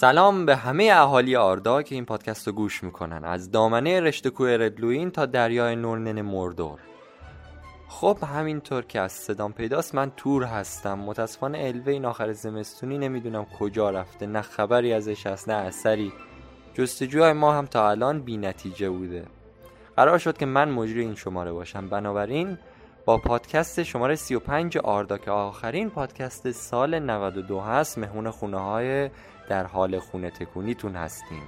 سلام به همه اهالی آردا که این پادکست رو گوش می‌کنن. از دامنه رشته کوه ردلوین تا دریای نورنن مردور. خب همینطور که از صدام پیداست من تور هستم. متاسفانه الوه این آخر زمستونی نمی‌دونم کجا رفته. نه خبری ازش هست نه اثری. جستجوهای ما هم تا الان بی نتیجه بوده. قرار شد که من مجری این شماره باشم. بنابراین با پادکست شماره 35 آردا که آخرین پادکست سال 92 هست مهمون خونه های در حال خونه تکونیتون هستیم.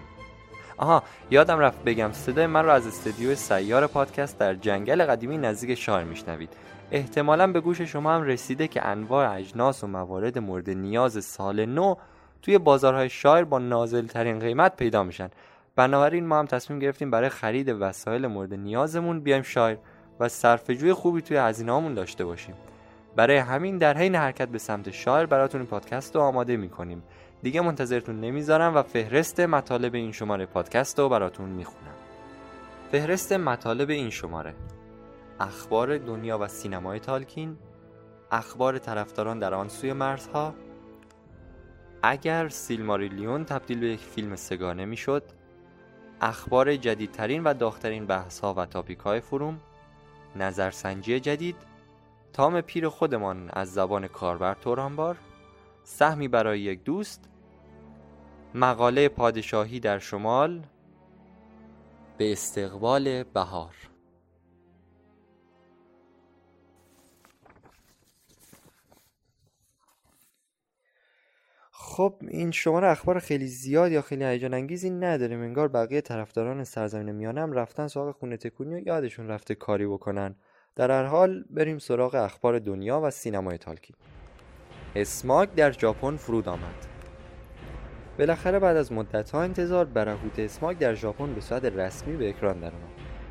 آها یادم رفت بگم صدای من رو از استدیو سیار پادکست در جنگل قدیمی نزدیک شار میشنوید. احتمالا به گوش شما هم رسیده که انواع اجناس و موارد مورد نیاز سال نو توی بازارهای شایر با نازل ترین قیمت پیدا میشن. بنابراین ما هم تصمیم گرفتیم برای خرید وسایل مورد نیازمون بیایم شایر و صرفه‌جوی خوبی توی هزینه‌هامون داشته باشیم. برای همین در حین حرکت به سمت شایر براتون این پادکست رو آماده می‌کنیم. دیگه منتظرتون نمی‌ذارم و فهرست مطالب این شماره پادکست رو براتون می‌خونم. فهرست مطالب این شماره. اخبار دنیا و سینمای تالکین اخبار طرفداران در آن سوی مرزها. اگر سیلماریلیون تبدیل به یک فیلم سگانه می‌شد اخبار جدیدترین و داغترین بحث ها و تاپیک های فروم نظرسنجی جدید تام پیر خودمان از زبان کاربر تورانبار سهمی برای یک دوست مقاله پادشاهی در شمال. به استقبال بهار. خب این شماره اخبار خیلی زیاد یا خیلی هیجان انگیزی نداریم. انگار بقیه طرفداران سرزمین میانه هم رفتن سراغ خونه تکونی و یادشون رفته کاری بکنن. در هر حال بریم سراغ اخبار دنیا و سینمای تالکین اسماگ در ژاپن فرود آمد. بالاخره بعد از مدتها انتظار برهوت اسماگ در ژاپن به صورت رسمی به اکران درآمد.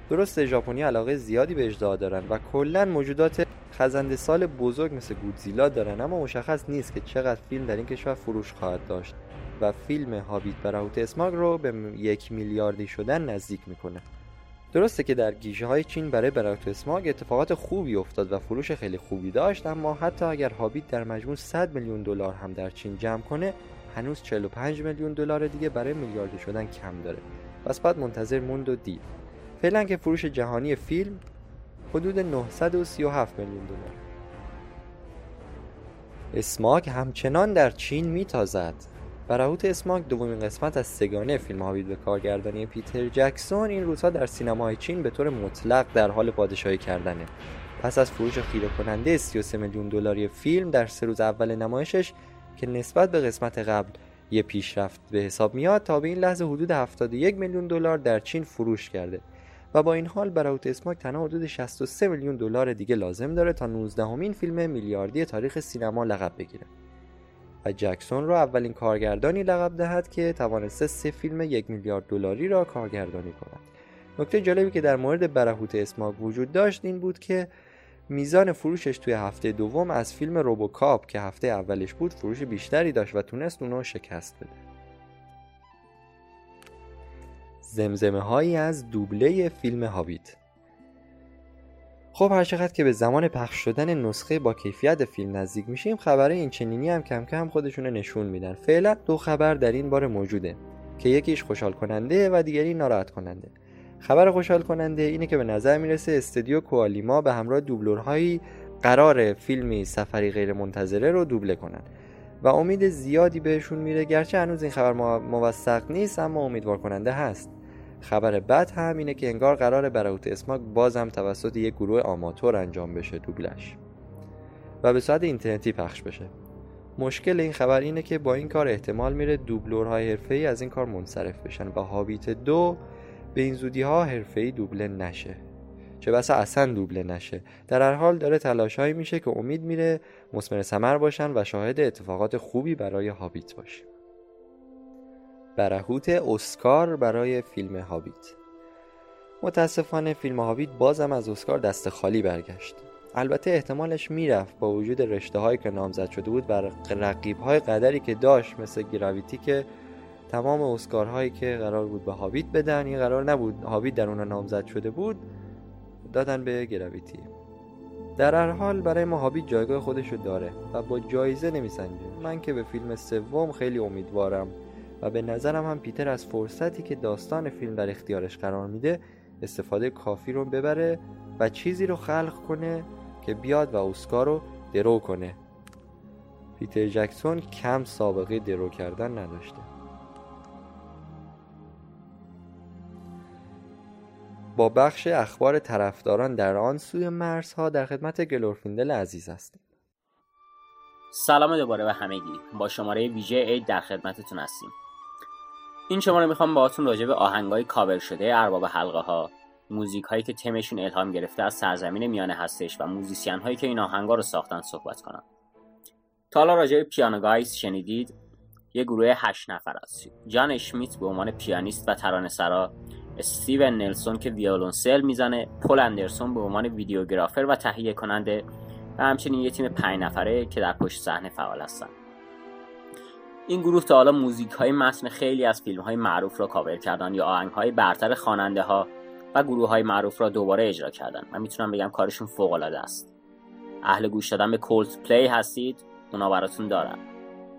درسته ژاپنی علاقه زیادی به اجزا دارن و کلا موجودات خزنده سال بزرگ مثل گودزیلا دارن اما مشخص نیست که چقدر فیلم در این کشور فروش خواهد داشت و فیلم هابیت برهوت اسماگ رو به یک میلیاردی شدن نزدیک می‌کنه. درسته که در گیشه های چین برای برایت اسماگ اتفاقات خوبی افتاد و فروش خیلی خوبی داشت اما حتی اگر هابیت در مجموع 100 میلیون دلار هم در چین جمع کنه هنوز 45 میلیون دلار دیگه برای میلیاردی شدن کم داره. پس باید منتظر موند و دید. فعلا که فروش جهانی فیلم حدود 937 میلیون دلار. اسماگ همچنان در چین میتازد. برهوت اسماگ دومین قسمت از سگانه فیلم هابیت به کارگردانی پیتر جکسون این روزها در سینماهای چین به طور مطلق در حال پادشاهی کردنه. پس از فروش خیره کننده 33 میلیون دلاری فیلم در سه روز اول نمایشش که نسبت به قسمت قبل یه پیشرفت به حساب میاد تا به این لحظه حدود 71 میلیون دلار در چین فروش کرده و با این حال برهوت اسماگ تنها حدود 63 میلیون دلار دیگه لازم داره تا 19 همین فیلم میلیاردی تاریخ سینما لقب بگیره. و جکسون را اولین کارگردانی لقب دهد که توانسته سه فیلم یک میلیارد دلاری را کارگردانی کند. نکته جالبی که در مورد برهوت اسماگ وجود داشت این بود که میزان فروشش توی هفته دوم از فیلم روبوکاپ که هفته اولش بود فروش بیشتری داشت و تونست اونو شکست بده. زمزمه هایی از دوبله فیلم هابیت. خب هر چقدر که به زمان پخش شدن نسخه با کیفیت فیلم نزدیک میشیم خبره این چنینی هم کم کم خودشون نشون میدن. فعلا دو خبر در این باره موجوده که یکیش خوشحال کننده و دیگری ناراحت کننده خبر خوشحال کننده اینه که به نظر می‌رسه استودیو کوالیما به همراه دوبلورهایی قرار فیلمی سفری غیر منتظره رو دوبله کنن و امید زیادی بهشون میره گرچه هنوز این خبر موثق نیست اما امیدوار کننده هست. خبر بد هم اینه که انگار قرار براوت اسماک بازم توسط یک گروه آماتور انجام بشه دوبلش. و به صورت اینترنتی پخش بشه. مشکل این خبر اینه که با این کار احتمال میره دوبلورهای حرفه‌ای از این کار منصرف بشن و هابیت دو به این زودی ها حرفه‌ای دوبله نشه. چه بسا اصلا دوبله نشه. در هر حال داره تلاشهایی میشه که امید میره مسمر سمر باشن و شاهد اتفاقات خوبی برای هابیت باشیم. برهوت اسکار برای فیلم هابیت. متاسفانه فیلم هابیت بازم از اسکار دست خالی برگشت. البته احتمالش می‌رفت با وجود رشته هایی که نامزد شده بود و رقیب های قدری که داشت مثل گراویتی که تمام اسکارهایی که قرار بود به هابیت بدن این قرار نبود. هابیت در اون نامزد شده بود. دادن به گراویتی. در هر حال برای ما هابیت جایگاه خودشو داره و با جایزه نمیسنجه. من که به فیلم سوم خیلی امیدوارم و به نظرم هم پیتر از فرصتی که داستان فیلم در اختیارش قرار میده استفاده کافی رو ببره و چیزی رو خلق کنه که بیاد و اسکار رو درو کنه. پیتر جکسون کم سابقه درو کردن نداشته. با بخش اخبار طرفداران در آن سوی مرزها در خدمت گلورفیندل عزیز هستیم. سلام دوباره به همگی. با شماره ویژه اید در خدمتتون هستیم. این شماره می‌خوام باهاتون راجع به آهنگای کاور شده ارباب حلقه ها موزیک هایی که تمشون الهام گرفته از سرزمین میانه هستش و موزیسین هایی که این آهنگا رو ساختن صحبت کنم. تا حالا راجع به Piano Guys شنیدید یه گروه هشت نفر است جان اشمیت به عنوان پیانیست و ترانه سرا استیون نلسون که ویولونسل می‌زنه. پل اندرسون به عنوان videographer و تهیه کننده و همچنین یه تیم پنج نفره که در پشت صحنه فعال هستن. این گروه تا حالا موزیک های متن خیلی از فیلم های معروف را کاور کردن یا آهنگ های برتر خواننده ها و گروه های معروف را دوباره اجرا کردن. من می‌تونم بگم کارشون فوق العاده است. اهل گوش دادن به Coldplay هستید اونا براتون دارن.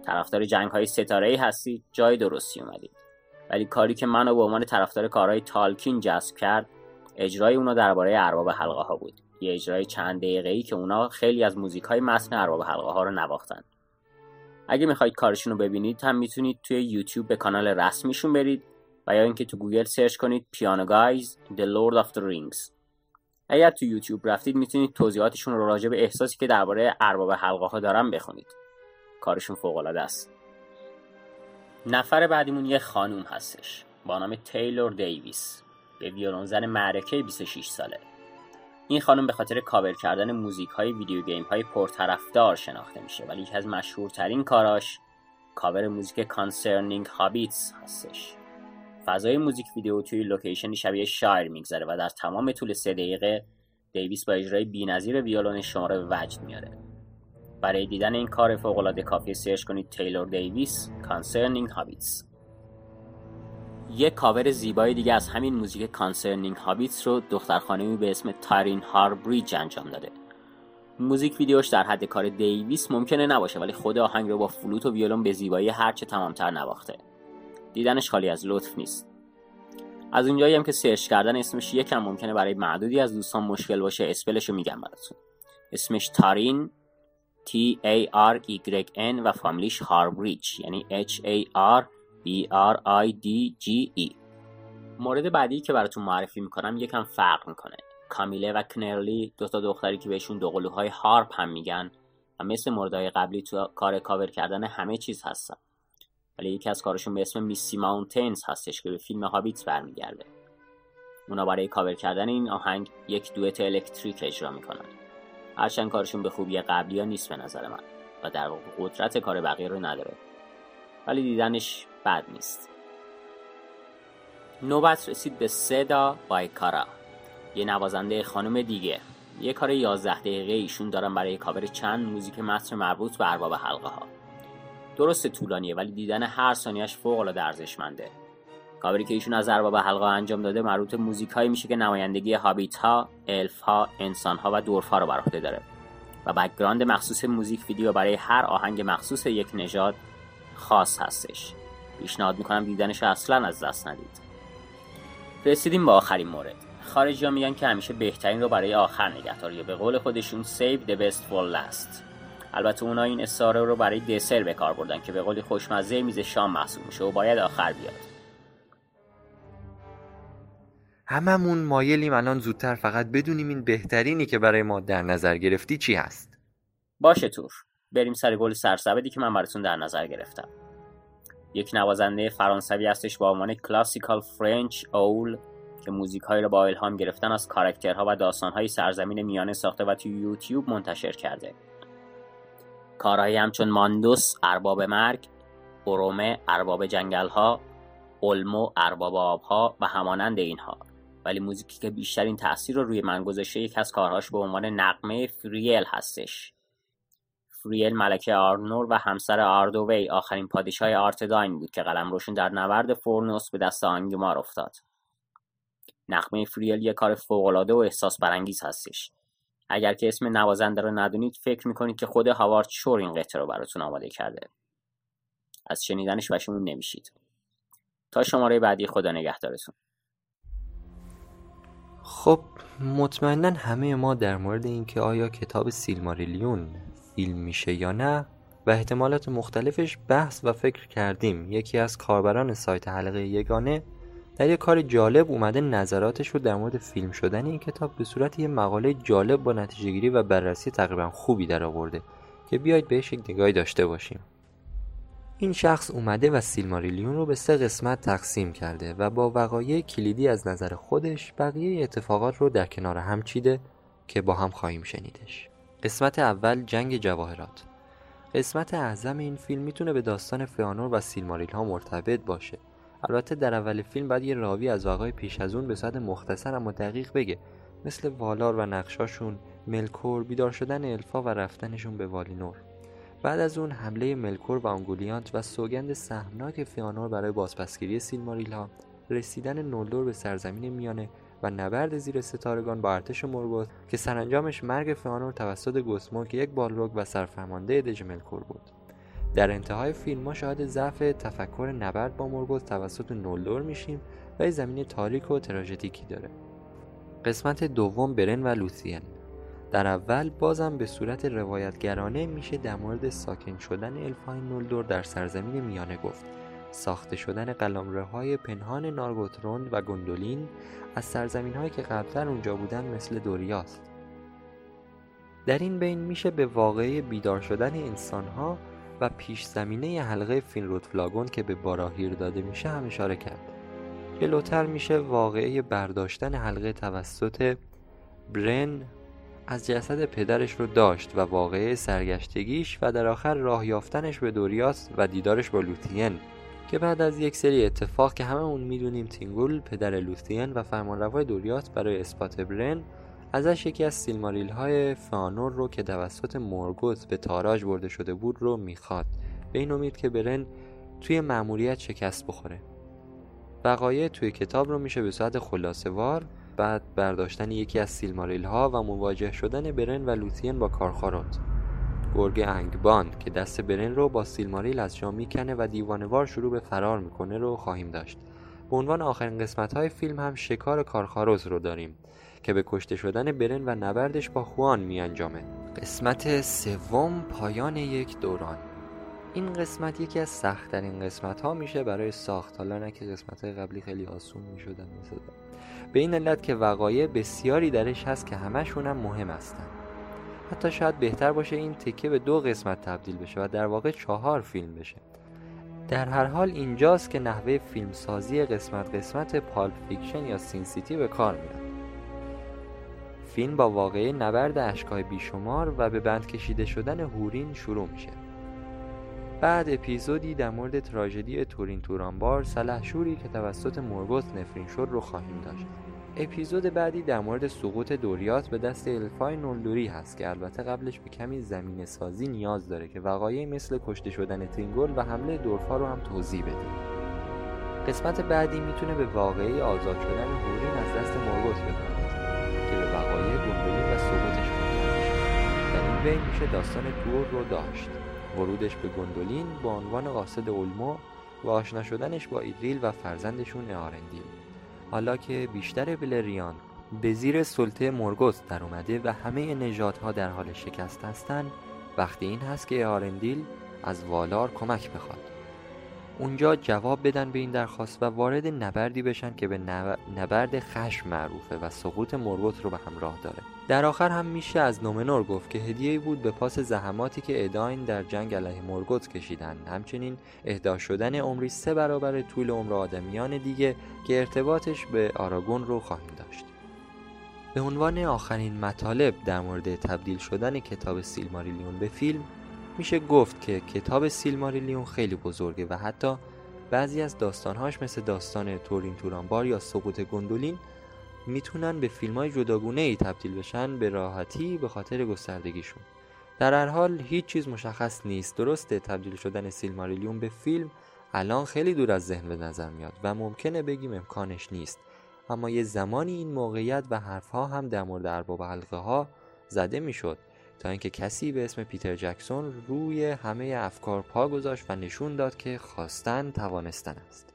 طرفدار جنگ های ستاره ای هستید جای درستی اومدید. ولی کاری که منو به عنوان طرفدار کارهای تالکین جذب کرد اجرای اونا درباره ارباب حلقه ها بود. یه اجرای چند دقیقه ای که اونا خیلی از موزیک های متن ارباب حلقه ها رو نواختن. اگه می‌خواید کارشون رو ببینید هم می‌تونید توی یوتیوب به کانال رسمیشون برید و یا اینکه تو گوگل سرچ کنید Piano Guys The Lord of the Rings. اگر تو یوتیوب رفتید می‌تونید توضیحاتشون رو راجع به احساسی که درباره ارباب حلقه ها دارن بخونید. کارشون فوق العاده است. نفر بعدیمون یه خانوم هستش. با نام تیلور دیویس. یه ویولونزن معرکه 26 ساله. این خانم به خاطر کاور کردن موزیک های ویدیو گیم های پرطرفدار شناخته میشه. ولی یکی از مشهورترین کاراش کاور موزیک Concerning Hobbits هستش. فضای موزیک ویدیو توی لوکیشنی شبیه شایر میگذره و در تمام طول سه دقیقه دیویس با اجرای بینظیر ویولون شما رو به وجد میاره. برای دیدن این کار فوقالعاده کافیه سرچ کنید تیلور دیویس Concerning Hobbits یک کاور زیبای دیگه از همین موزیک Concerning Hobbits رو دختر به اسم تارین هاربریج انجام داده. موزیک ویدیوش در حد کار دیویس ممکنه نباشه ولی خود آهنگ رو با فلوت و ویولون به زیبایی هرچه تمامتر نواخته. دیدنش خالی از لطف نیست. از اونجایی هم که سرچ کردن اسمش یکم ممکنه برای معدودی از دوستان مشکل باشه spell ش رو میگم براتون. اسمش تارین T A R Y N و فامیلیش هاربریج یعنی H A R B R I D G E. مورد بعدی که براتون معرفی می‌کنم یکم فرق می‌کنه. کامیل و کنرلی دو تا دختری که بهشون دوقلوهای harp هم میگن و مثل موردهای قبلی تو کار کاور کردن همه چیز هستن. ولی یکی از کارشون به اسم Misty Mountains هستش که به فیلم هابیت برمیگرده. اونا برای کاور کردن این آهنگ یک دوئت electric اجرا می‌کنن. هرچند کارشون به خوبی قبلی ها نیست به نظر من و در واقع قدرت کار بقیه رو نداره. ولی دیدنش بد نیست. نوبت رسید به سدا بایکارا. یه نوازنده خانم دیگه. یه کار 11 دقیقه ایشون دارن برای کاور چند موزیک متن مربوط به ارباب حلقه ها درست طولانیه ولی دیدن هر ثانیهش فوق العاده ارزشمنده. کاوری که ایشون از ارباب حلقه انجام داده مربوط موزیک هایی میشه که نمایندگی هابیت ها، الف ها، انسان ها و دورف ها رو بر داره. و background مخصوص موزیک ویدیو برای هر آهنگ مخصوص یک نژاد خاص هستش. پیشنهاد می‌کنم دیدنش اصلا از دست ندید. رسیدیم به آخرین مورد. خارجی ها میگن که همیشه بهترین رو برای آخر نگه یا به قول خودشون save the best for last. البته اونا این استعاره رو برای دسر به کار بردن که به قولی خوشمزه میز شام محسوب میشه و باید آخر بیاد. هممون مایلیم الان زودتر فقط بدونیم این بهترینی که برای ما در نظر گرفتی چی هست. باشه تور. بریم سر گل سرسبدی که من براتون در نظر گرفتم. یک نوازنده فرانسوی هستش با عنوان Classical French اول که موزیک های رو با الهام گرفتن از کاراکترها و داستان های سرزمین میانه ساخته و توی یوتیوب منتشر کرده. کارهایی همچون ماندوس ارباب مرگ اورومه ارباب جنگل ها اولمو ارباب آبها و همانند اینها. ولی موزیکی که بیشترین تاثیر رو روی من گذاشته یک از کارهاش به عنوان نغمه فریل هستش. فریل ملکه آرنور و همسر آردووی آخرین پادشاه آرتداین بود که قلمروشون در نبرد فورنوس به دست آنگمار افتاد. نغمه فریل یک کار فوقالعاده و احساس برانگیز هستش. اگر که اسم نوازنده رو ندونید فکر می‌کنید که خود هاوارد شور این قطعه رو براتون آماده کرده. از شنیدنش پشیمون نمیشید. تا شماره بعدی خدا نگهدارتون. خب مطمئنا همه ما در مورد اینکه آیا کتاب سیلماریلیون فیلم میشه یا نه و احتمالات مختلفش بحث و فکر کردیم. یکی از کاربران سایت حلقه یگانه در یک کار جالب اومده نظراتش رو در مورد فیلم شدن این کتاب به صورت یه مقاله جالب با نتیجه گیری و بررسی تقریبا خوبی در آورده که بیاید بهش یک نگاهی داشته باشیم. این شخص اومده و سیلماریلیون رو به سه قسمت تقسیم کرده و با وقایع کلیدی از نظر خودش بقیه اتفاقات رو در کنار هم چیده که با هم خواهیم شنیدش. قسمت اول جنگ جواهرات. قسمت اعظم این فیلم می‌تونه به داستان فیانور و سیلماریل ها مرتبط باشه. البته در اول فیلم بعد یه راوی از واقعی پیش از اون به صورت مختصر اما دقیق بگه. مثل والار و نقشاشون ملکور بیدار شدن الفا و رفتنشون به والینور. بعد از اون حمله ملکور و آنگولیانت و سوگند سهمناک فیانور برای بازپسگیری سیلماریل ها رسیدن نولدور به سرزمین میانه و نبرد زیر ستارگان با ارتش مورگوت که سرانجامش مرگ فیانور توسط گوسمو که یک بالروگ و سرفرمانده دژ ملکور بود. در انتهای فیلم ما شاهد ضعف تفکر نبرد با مورگوت توسط نولدور میشیم و زمین تاریک و تراژدیکی داره. قسمت دوم برن و لوسین. در اول بازم به صورت روایتگرانه میشه در مورد ساکن شدن الفای نولدور در سرزمین میانه گفت. ساخته شدن قلمره های پنهان نارگوترون و گندولین از سرزمین هایی که قبلتر اونجا بودن مثل دوریاست. در این بین میشه به واقعی بیدار شدن انسان ها و پیش زمینه حلقه فینرود فلاگون که به باراهیر داده میشه هم اشاره کرد. جلوتر میشه واقعه برداشتن حلقه توسط برن از جسد پدرش رو داشت و واقعه سرگشتگیش و در آخر راه یافتنش به دوریاس و دیدارش با لوتین که بعد از یک سری اتفاق که همه اون می‌دونیم تینگول پدر لوتین و فرمانروای دوریاس برای اثبات برن ازش یکی از سیلماریل های فانور رو که توسط مورگوت به تاراج برده شده بود رو می‌خواد. به این امید که برن توی مأموریت شکست بخوره. وقایع توی کتاب رو میشه به صورت خلاصه وار بعد برداشتن یکی از سیلماریل ها و مواجه شدن برن و لوتین با کارخارات. گرگ انگبان که دست برن رو با سیلماریل از جا می‌کنه و دیوانوار شروع به فرار می‌کنه رو خواهیم داشت. به عنوان آخرین قسمت های فیلم هم شکار کارخاروز رو داریم که به کشته شدن برن و نبردش با خوان می انجامه. قسمت سوم پایان یک دوران. این قسمت یکی از سختترین قسمت ها میشه برای ساخت حالا نه که قسمت های قبلی خیلی آسون می‌شدن مثل به این علت که وقایع بسیاری درش هست که همشون هم مهم هستن. حتی شاید بهتر باشه این تکه به دو قسمت تبدیل بشه و در واقع چهار فیلم بشه. در هر حال اینجاست که نحوه فیلمسازی قسمت قسمت Pulp Fiction یا Sin City به کار میاد. فیلم با واقعه نبرد اشکای بیشمار و به بند کشیده شدن هورین شروع میشه. بعد اپیزودی در مورد تراژدی تورین تورانبار سلحشوری که توسط مورگوت نفرین شد رو خواهیم داشت. اپیزود بعدی در مورد سقوط دوریات به دست الفای نولدوری هست که البته قبلش به کمی زمین سازی نیاز داره که وقایعی مثل کشته شدن تینگل و حمله دورفا رو هم توضیح بده. قسمت بعدی می‌تونه به واقعی آزاد شدن هورین از دست مورگوت بپردازه که به وقایع گندولین و سقوطش منجر در این بین میشه داستان دور رو داشت. ورودش به گندولین با عنوان قاصد اولمو و آشنا شدنش با ایدریل و فرزندشون اارندیل حالا که بیشتر بلریان به زیر سلطه مورگوت در اومده و همه نژادها در حال شکست هستند وقتی این هست که آرندیل از والار کمک بخواد. اونجا جواب بدن به این درخواست و وارد نبردی بشن که به نبرد خشم معروفه و سقوط مربوط رو به همراه داره. در آخر هم میشه از نومنور گفت که هدیه بود به پاس زحماتی که اداین در جنگ علیه مرگوت کشیدن همچنین اهدا شدن عمری سه برابر طول عمر آدمیان دیگه که ارتباطش به آراگون رو خواهیم داشت. به عنوان آخرین مطالب در مورد تبدیل شدن کتاب سیلماریلیون به فیلم میشه گفت که کتاب سیلماریلیون خیلی بزرگه و حتی بعضی از داستانهاش مثل داستان تورین تورانبار یا سقوط گندولین می‌تونن به فیلم های جداگونه ای تبدیل بشن به راحتی به خاطر گستردگیشون. در هر حال هیچ چیز مشخص نیست. درسته تبدیل شدن سیلماریلیون به فیلم الان خیلی دور از ذهن به نظر میاد و ممکنه بگیم امکانش نیست. اما یه زمانی این موقعیت و حرفها هم در مورد ارباب حلقه ها زده می‌شد تا اینکه کسی به اسم پیتر جکسون روی همه افکار پا گذاشت و نشون داد که خواستن توانستن است.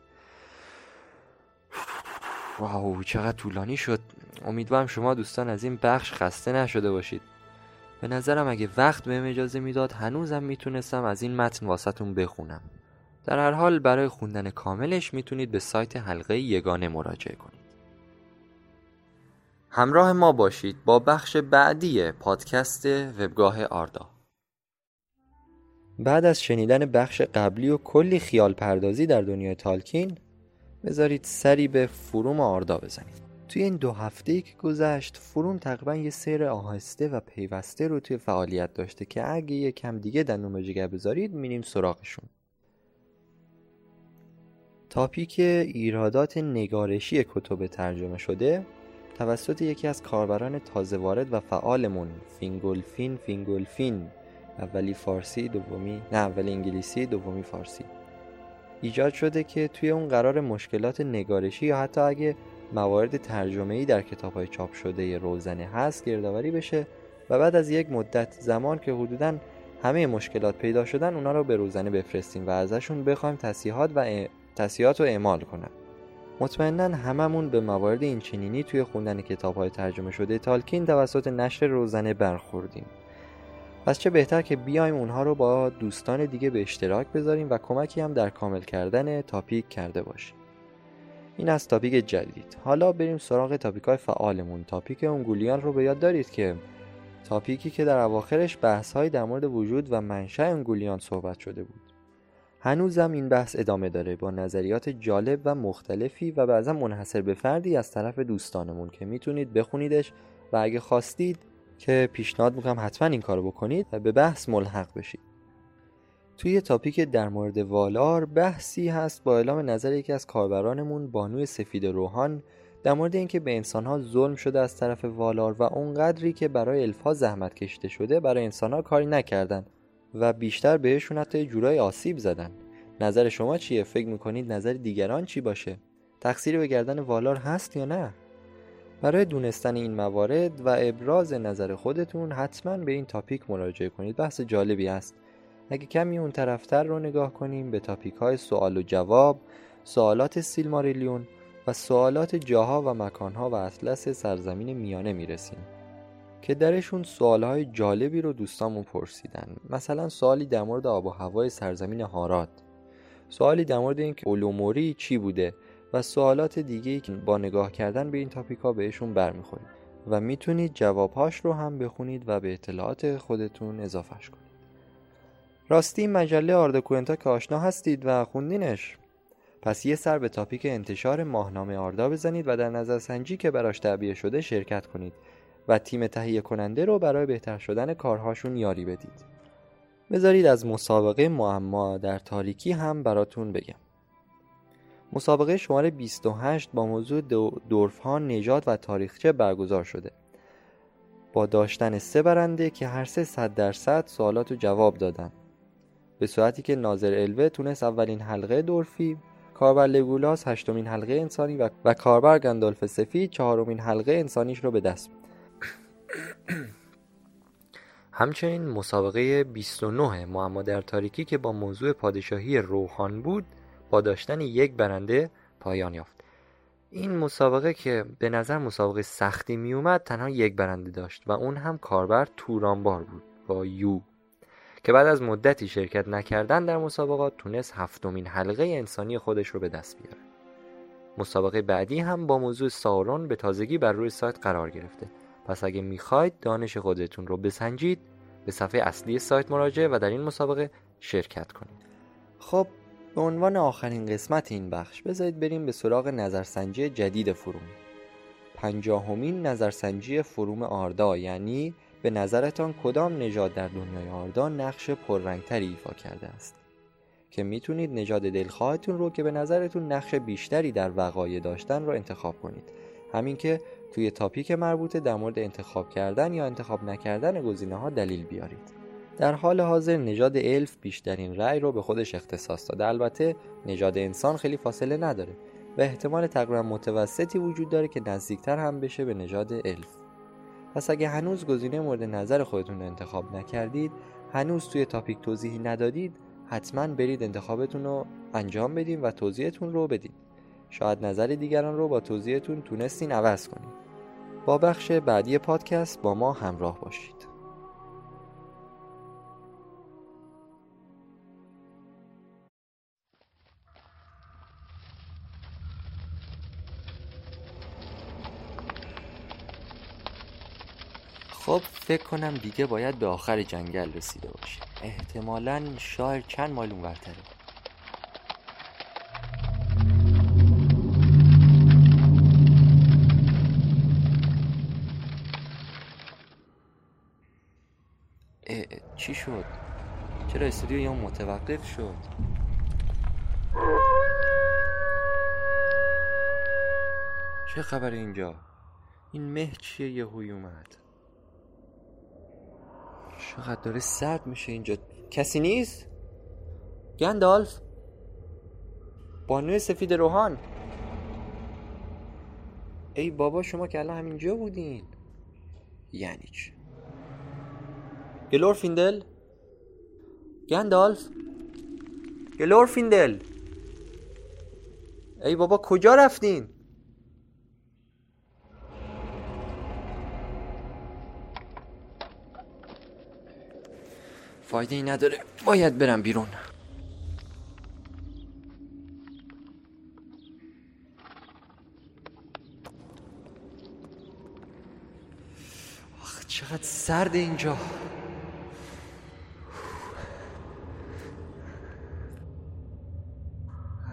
واو چقدر طولانی شد. امیدوارم شما دوستان از این بخش خسته نشده باشید. به نظرم اگه وقت بهم اجازه می‌داد هنوزم می‌تونستم از این متن واسطون بخونم. در هر حال برای خوندن کاملش می‌تونید به سایت حلقه یگانه مراجعه کنید. همراه ما باشید با بخش بعدی پادکست وبگاه آردا. بعد از شنیدن بخش قبلی و کلی خیال پردازی در دنیای تالکین بذارید سری به forum آردا بزنید. توی این دو هفته که گذشت forum تقریبا یه سیر آهسته و پیوسته رو توی فعالیت داشته که اگه یه کم دیگه دندون جگر بذارید میریم سراغشون. topic ایرادات نگارشی کتب ترجمه شده توسط یکی از کاربران تازه وارد و فعالمون فینگولفین فینگولفین اولی فارسی دومی نه اولی انگلیسی دومی فارسی. ایجاد شده که توی اون قرار مشکلات نگارشی یا حتی اگه موارد ترجمه ای در کتاب های چاپ شده روزنه هست گردآوری بشه و بعد از یک مدت زمان که حدودا همه مشکلات پیدا شدن اونا رو به روزنه بفرستیم و ازشون بخوایم تصیحات و تصیحات رو اعمال کنن. مطمئنا هممون به موارد این چنینی توی خوندن کتاب های ترجمه شده تالکین توسط نشر روزنه برخوردیم. پس چه بهتر که بیایم اونها رو با دوستان دیگه به اشتراک بذاریم و کمکی هم در کامل کردن تاپیک کرده باشیم. این از تاپیک جدید. حالا بریم سراغ تاپیک های فعالمون. تاپیک انگولیان رو به یاد دارید که تاپیکی که در اواخرش بحث در مورد وجود و منشأ انگولیان صحبت شده بود. هنوزم این بحث ادامه داره با نظریات جالب و مختلفی و بعضا منحصر به فردی از طرف دوستانمون که می‌تونید بخونیدش و اگه خواستید که پیشنهاد می‌کنم حتما این کارو بکنید و به بحث ملحق بشید. توی تاپیک در مورد والار بحثی هست با اعلام نظر یکی از کاربرانمون بانوی سفید روحان در مورد اینکه به انسانها ظلم شده از طرف والار و اونقدری که برای الفا زحمت کشیده شده برای انسانها کاری نکردن و بیشتر بهشون حتی جورای آسیب زدن. نظر شما چیه؟ فکر می‌کنید نظر دیگران چی باشه؟ تقصیری به گردن والار هست یا نه؟ برای دونستن این موارد و ابراز نظر خودتون حتما به این تاپیک مراجعه کنید. بحث جالبی است اگه کمی اون طرفتر رو نگاه کنیم به تاپیک های سوال و جواب سوالات سیلماریلیون و سوالات جاها و مکانها و اطلس سرزمین میانه می‌رسیم که درشون سوالهای جالبی رو دوستامون پرسیدن. مثلا سوالی در مورد آب و هوای سرزمین هارات سوالی در مورد اینکه اولوموری چی بوده؟ و سوالات دیگه که با نگاه کردن به این تاپیک ها بهشون برمیخورید و می‌تونید جوابهاش رو هم بخونید و به اطلاعات خودتون اضافهش کنید. راستی مجله آردا که آشنا هستید و خوندینش. پس یه سر به تاپیک انتشار ماهنامه آردا بزنید و در نظر سنجی که براش تعبیه شده شرکت کنید و تیم تهیه کننده رو برای بهتر شدن کارهاشون یاری بدید. بذارید از مسابقه معما در تاریکی هم براتون بگم. مسابقه شماره 28 با موضوع دورف ها نجات و تاریخچه برگزار شده. با داشتن سه برنده که هر سه صد درصد سوالات رو جواب دادن. به صورتی که ناظر الوه تونست اولین حلقه دورفی کاربر لگولاس هشتمین حلقه انسانی و, و کاربر گندالف سفید چهارمین حلقه انسانیش رو به دست. همچنین مسابقه 29 معما در تاریکی که با موضوع پادشاهی روحان بود با داشتن یک برنده پایان یافت. این مسابقه که به نظر مسابقه سختی می اومد تنها یک برنده داشت و اون هم کاربر تورانبار بود با یو که بعد از مدتی شرکت نکردن در مسابقات تونست هفتمین حلقه انسانی خودش رو به دست بیاره. مسابقه بعدی هم با موضوع سارون به تازگی بر روی سایت قرار گرفته. پس اگه می‌خواید دانش خودتون رو بسنجید به صفحه اصلی سایت مراجعه و در این مسابقه شرکت کنید. خب به عنوان آخرین قسمت این بخش بذارید بریم به سراغ نظرسنجی جدید فروم. پنجاهمین نظرسنجی فروم آردا یعنی به نظرتان کدام نژاد در دنیای آردا نقش پررنگتری ایفا کرده است؟ که می‌تونید نژاد دلخواهتون رو که به نظرتون نقش بیشتری در وقایع داشتن رو انتخاب کنید. همین که توی تاپیک مربوطه در مورد انتخاب کردن یا انتخاب نکردن گزینه ها دلیل بیارید. در حال حاضر نژاد الف بیشترین رأی رو به خودش اختصاص داده. البته نژاد انسان خیلی فاصله نداره و احتمال تقریبا متوسطی وجود داره که نزدیکتر هم بشه به نژاد الف. پس اگه هنوز گزینه مورد نظر خودتون رو انتخاب نکردید هنوز توی تاپیک توضیحی ندادید حتما برید انتخابتون رو انجام بدین و توضیحتون رو بدید شاید نظر دیگران رو با توضیحتون تونستین عوض کنید با بخش بعدی پادکست با ما همراه باشید. خب فکر کنم دیگه باید به آخر جنگل رسیده باشیم احتمالا شاید چند مایل اونورتره چی شد؟ چرا استودیو یا متوقف شد؟ چه خبر اینجا؟ این مه چیه یهوی اومد؟ چقدر داره سرد میشه اینجا. کسی نیست؟ گندالف. بانوی سفید روحان. ای بابا شما که الان همینجا بودین. یعنی چی؟ گلورفیندل گندالف. گلورفیندل ای بابا کجا رفتین؟ فایده ای نداره. باید برم بیرون. آخ چقدر سرد اینجا.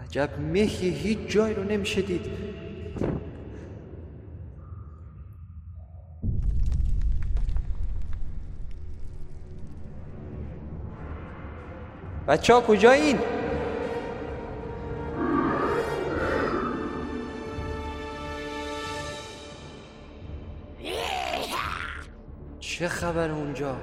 عجب مهی هیچ جای رو نمیشه دید بچه ها کجایین؟ چه خبر اونجا؟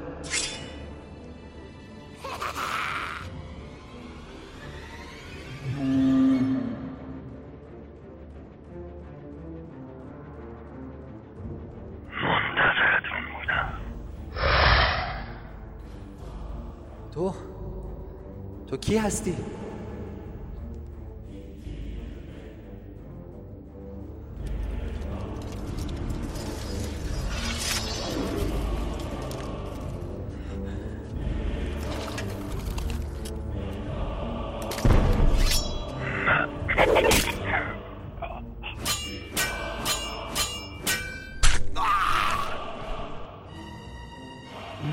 کی هستی؟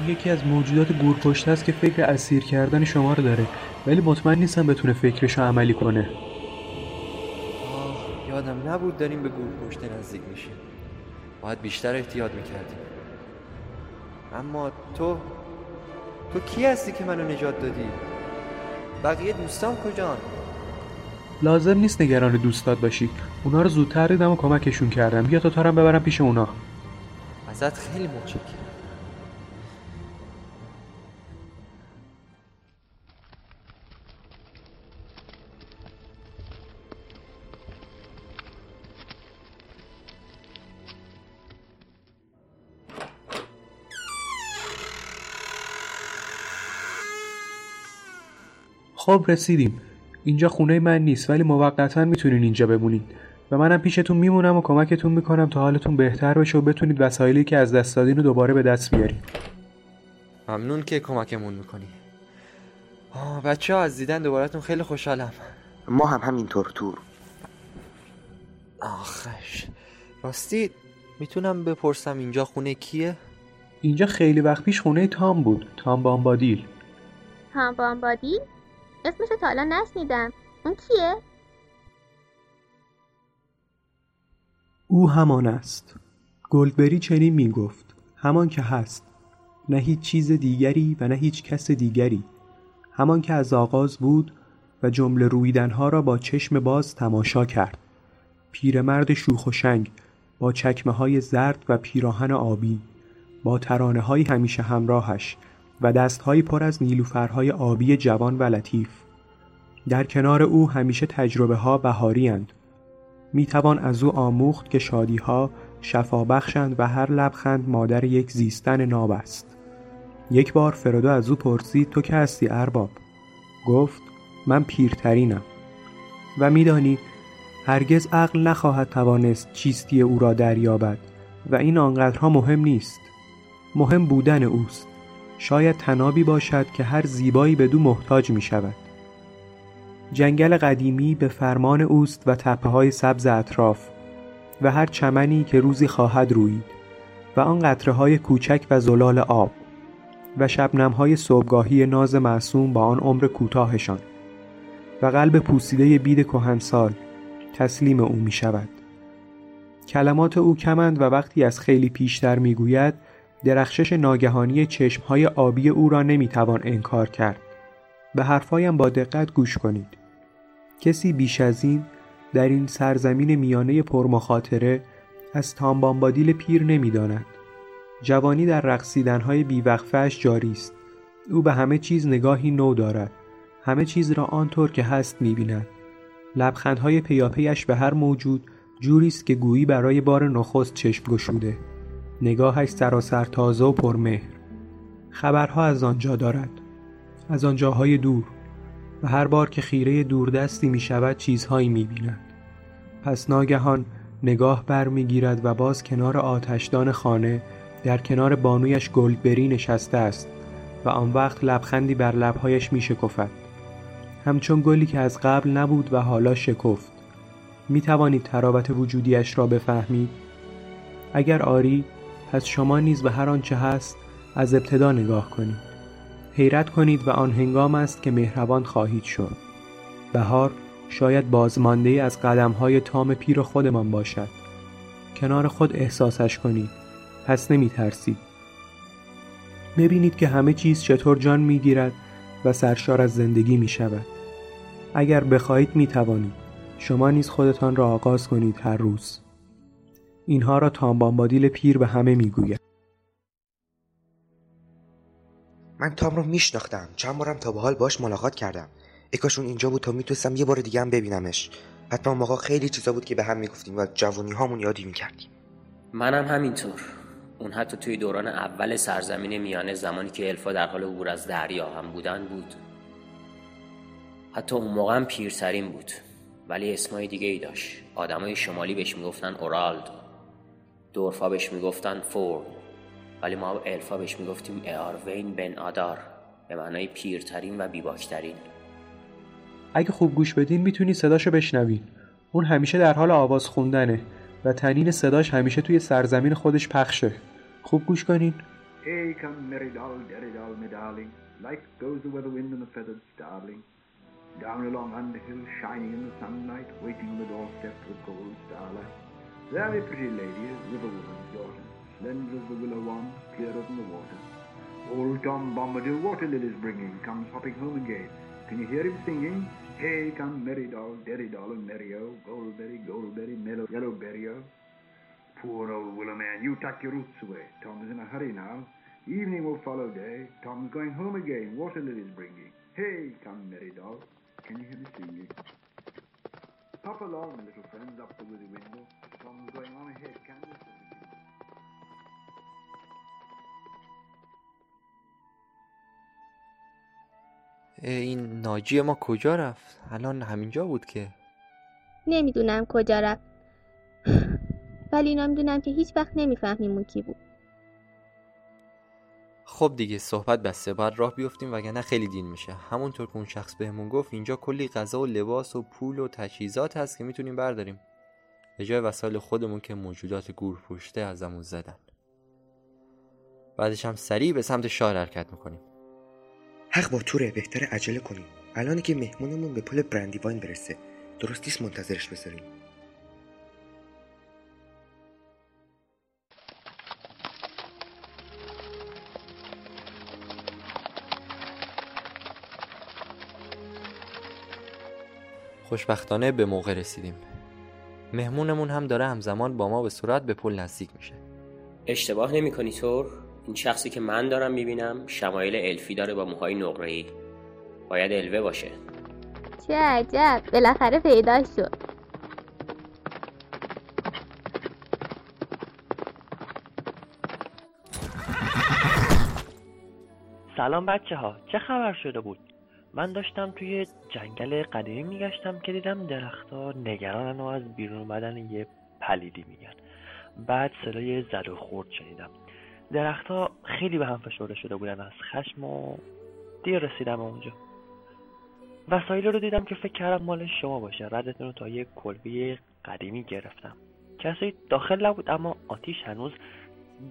یکی از موجودات گورپشت است که فکر اسیر کردن شما رو داره ولی مطمئن نیستم بتونه فکرش رو عملی کنه. آه یادم نبود داریم به گور پشت نزدیک میشیم. باید بیشتر احتیاط می‌کردیم. اما تو تو کی هستی که منو نجات دادی؟ بقیه دوستان کجان؟ لازم نیست نگران دوستات باشی. اونا رو زودتر دیدم و کمکشون کردم. بیا تا تارم ببرم پیش اونا. ازت خیلی متشکرم. خب رسیدیم. اینجا خونه من نیست ولی موقتا می‌تونین اینجا بمونید و منم پیشتون میمونم و کمکتون می‌کنم تا حالتون بهتر بشه و بتونید وسایلی که از دست دادین رو دوباره به دست بیارید ممنون که کمکمون می‌کنی. بچه ها از دیدن دوبارهتون خیلی خوشحالم. ما هم همینطور تور آخش. راستی می‌تونم بپرسم اینجا خونه کیه؟ اینجا خیلی وقت پیش خونه تام بود. تام بامبادیل. تام بامبادیل؟ اسمش تا حالا نشنیدم. اون کیه؟ او همان است. گلدبری چنین می گفت. همان که هست. نه هیچ چیز دیگری و نه هیچ کس دیگری. همان که از آغاز بود و جمله رویدنها را با چشم باز تماشا کرد. پیرمرد شوخ و شنگ با چکمه های زرد و پیراهن آبی با ترانه های همیشه همراهش و دستهایی پر از نیلوفرهای آبی جوان و لطیف. در کنار او همیشه تجربه ها بهاری می توان از او آموخت که شادی ها شفا بخشند و هر لبخند مادر یک زیستن ناب است. یک بار فرودو از او پرسید تو که هستی ارباب؟ گفت من پیرترینم. و میدانی هرگز عقل نخواهد توانست چیستی او را دریابد و این آنقدرها مهم نیست. مهم بودن اوست. شاید تنابی باشد که هر زیبایی به دو محتاج می شود جنگل قدیمی به فرمان اوست و تپه های سبز اطراف و هر چمنی که روزی خواهد روید و آن قطره های کوچک و زلال آب و شبنم های صبحگاهی ناز معصوم با آن عمر کوتاهشان و قلب پوسیده بید کهنسال تسلیم او می شود کلمات او کمند و وقتی از خیلی پیشتر می گوید درخشش ناگهانی چشمهای آبی او را نمی توان انکار کرد. به حرفایم با دقت گوش کنید. کسی بیش از این در این سرزمین میانه پرمخاطره از تامبامبادیل پیر نمی‌داند. جوانی در رقصیدنهای بیوقفهاش جاری است. او به همه چیز نگاهی نو دارد. همه چیز را آنطور که هست می‌بیند. لبخندهای پیاپیش به هر موجود جوری است که گویی برای بار نخست چشم گشوده. نگاهش سراسر تازه و پرمهر خبرها از آنجا دارد از آنجاهای دور و هر بار که خیره دوردستی می شود چیزهایی می بیند. پس ناگهان نگاه برمیگیرد و باز کنار آتشدان خانه در کنار بانویش گلدبری نشسته است و آن وقت لبخندی بر لبهایش می شکفد. همچون گلی که از قبل نبود و حالا شکفت. می توانید ترابط وجودیش را بفهمید؟ اگر آری پس شما نیز به هر آنچه هست از ابتدا نگاه کنید. حیرت کنید و آن هنگام است که مهربان خواهید شد. بهار شاید بازمانده از قدم های تام پیر خودمان باشد. کنار خود احساسش کنید. پس نمی ترسید. ببینید که همه چیز چطور جان می گیرد و سرشار از زندگی می شود. اگر بخواهید می توانید. شما نیز خودتان را آغاز کنید هر روز. اینها را تامبانبادیل پیر به همه می گوید. من تام رو میشناختم. چند بارم تا به حال باش ملاقات کردم. اکاشون اینجا بود تا می‌تونستم یه بار دیگه هم ببینمش. حتما موقع خیلی چیزا بود که به هم می‌گفتیم و جوونی هامون یادی می‌کردیم. منم همینطور. اون حتی توی دوران اول سرزمین میانه زمانی که الفا در حال عبور از دریا هم بودن بود. حتی اون موقع هم پیرترین بود. ولی اسمای دیگه ای داشت. آدمای شمالی بهش می‌گفتن اورالد دورفا بهش می‌گفتن فورد ولی ما الفا بهش می‌گفتیم ااروین بن آدار به معنای پیرترین و بیباکترین اگه خوب گوش بدین می‌تونی صداشو بشنوین اون همیشه در حال آواز خوندنه و تنین صداش همیشه توی سرزمین خودش پخشه خوب گوش کنین Hey, come merry doll, derry doll, me darling. Light goes the weather wind and the feathered starling. Down along Underhill, shining in the sunlight, waiting on the doorstep with gold starlight. Very pretty lady, river woman's daughter. slender as the willow wand, clearer than the water. Old Tom Bombadil, water lilies bringing, comes hopping home again. Can you hear him singing? Hey, come merry doll, derry doll, and merry-o, oh, goldberry, goldberry, mellow, yellowberry-o. Oh. Poor old willow man, you tuck your roots away. Tom is in a hurry now. Evening will follow day. Tom's going home again, water lilies bringing. Hey, come merry doll, can you hear me singing? Hop along, little friends, up the withy window. Tom's going on ahead, can you? این ناجی ما کجا رفت؟ الان همینجا بود که. نمی‌دونم کجا رفت. ولی اینا می‌دونم که هیچ وقت نمی‌فهمیم اون کی بود. خب دیگه صحبت بسته باید راه بیفتیم وگرنه خیلی دین میشه. همونطور که اون شخص بهمون گفت اینجا کلی غذا و لباس و پول و تجهیزات هست که می‌تونیم برداریم. به جای وسایل خودمون که موجودات گور پوشته ازمون زدن. بعدش هم سریع به سمت شهر حرکت می‌کنیم. حق با توره بهتر عجله کنیم. الان که مهمونمون به پل برندیواین برسه. درست منتظرش بذاریم. خوشبختانه به موقع رسیدیم. مهمونمون هم داره همزمان با ما به صورت به پل نزدیک میشه. اشتباه نمی کنی تور این شخصی که من دارم می‌بینم شمایل الفی داره با موهای نقره‌ای. باید الوه باشه. چه عجب. بالاخره پیدا شد. سلام بچه ها چه خبر شده بود؟ من داشتم توی جنگل قدیمی میگشتم که دیدم درختها نگرانن و از بیرون اومدن یه پلیدی میگن. بعد صدای زد و خورد شنیدم. درختها خیلی به هم فشرده شده بودن از خشم و دیر رسیدم اونجا. وسایل رو دیدم که فکر کردم مال شما باشه. ردتون رو تا یه کلبه قدیمی گرفتم. کسی داخل نبود اما آتیش هنوز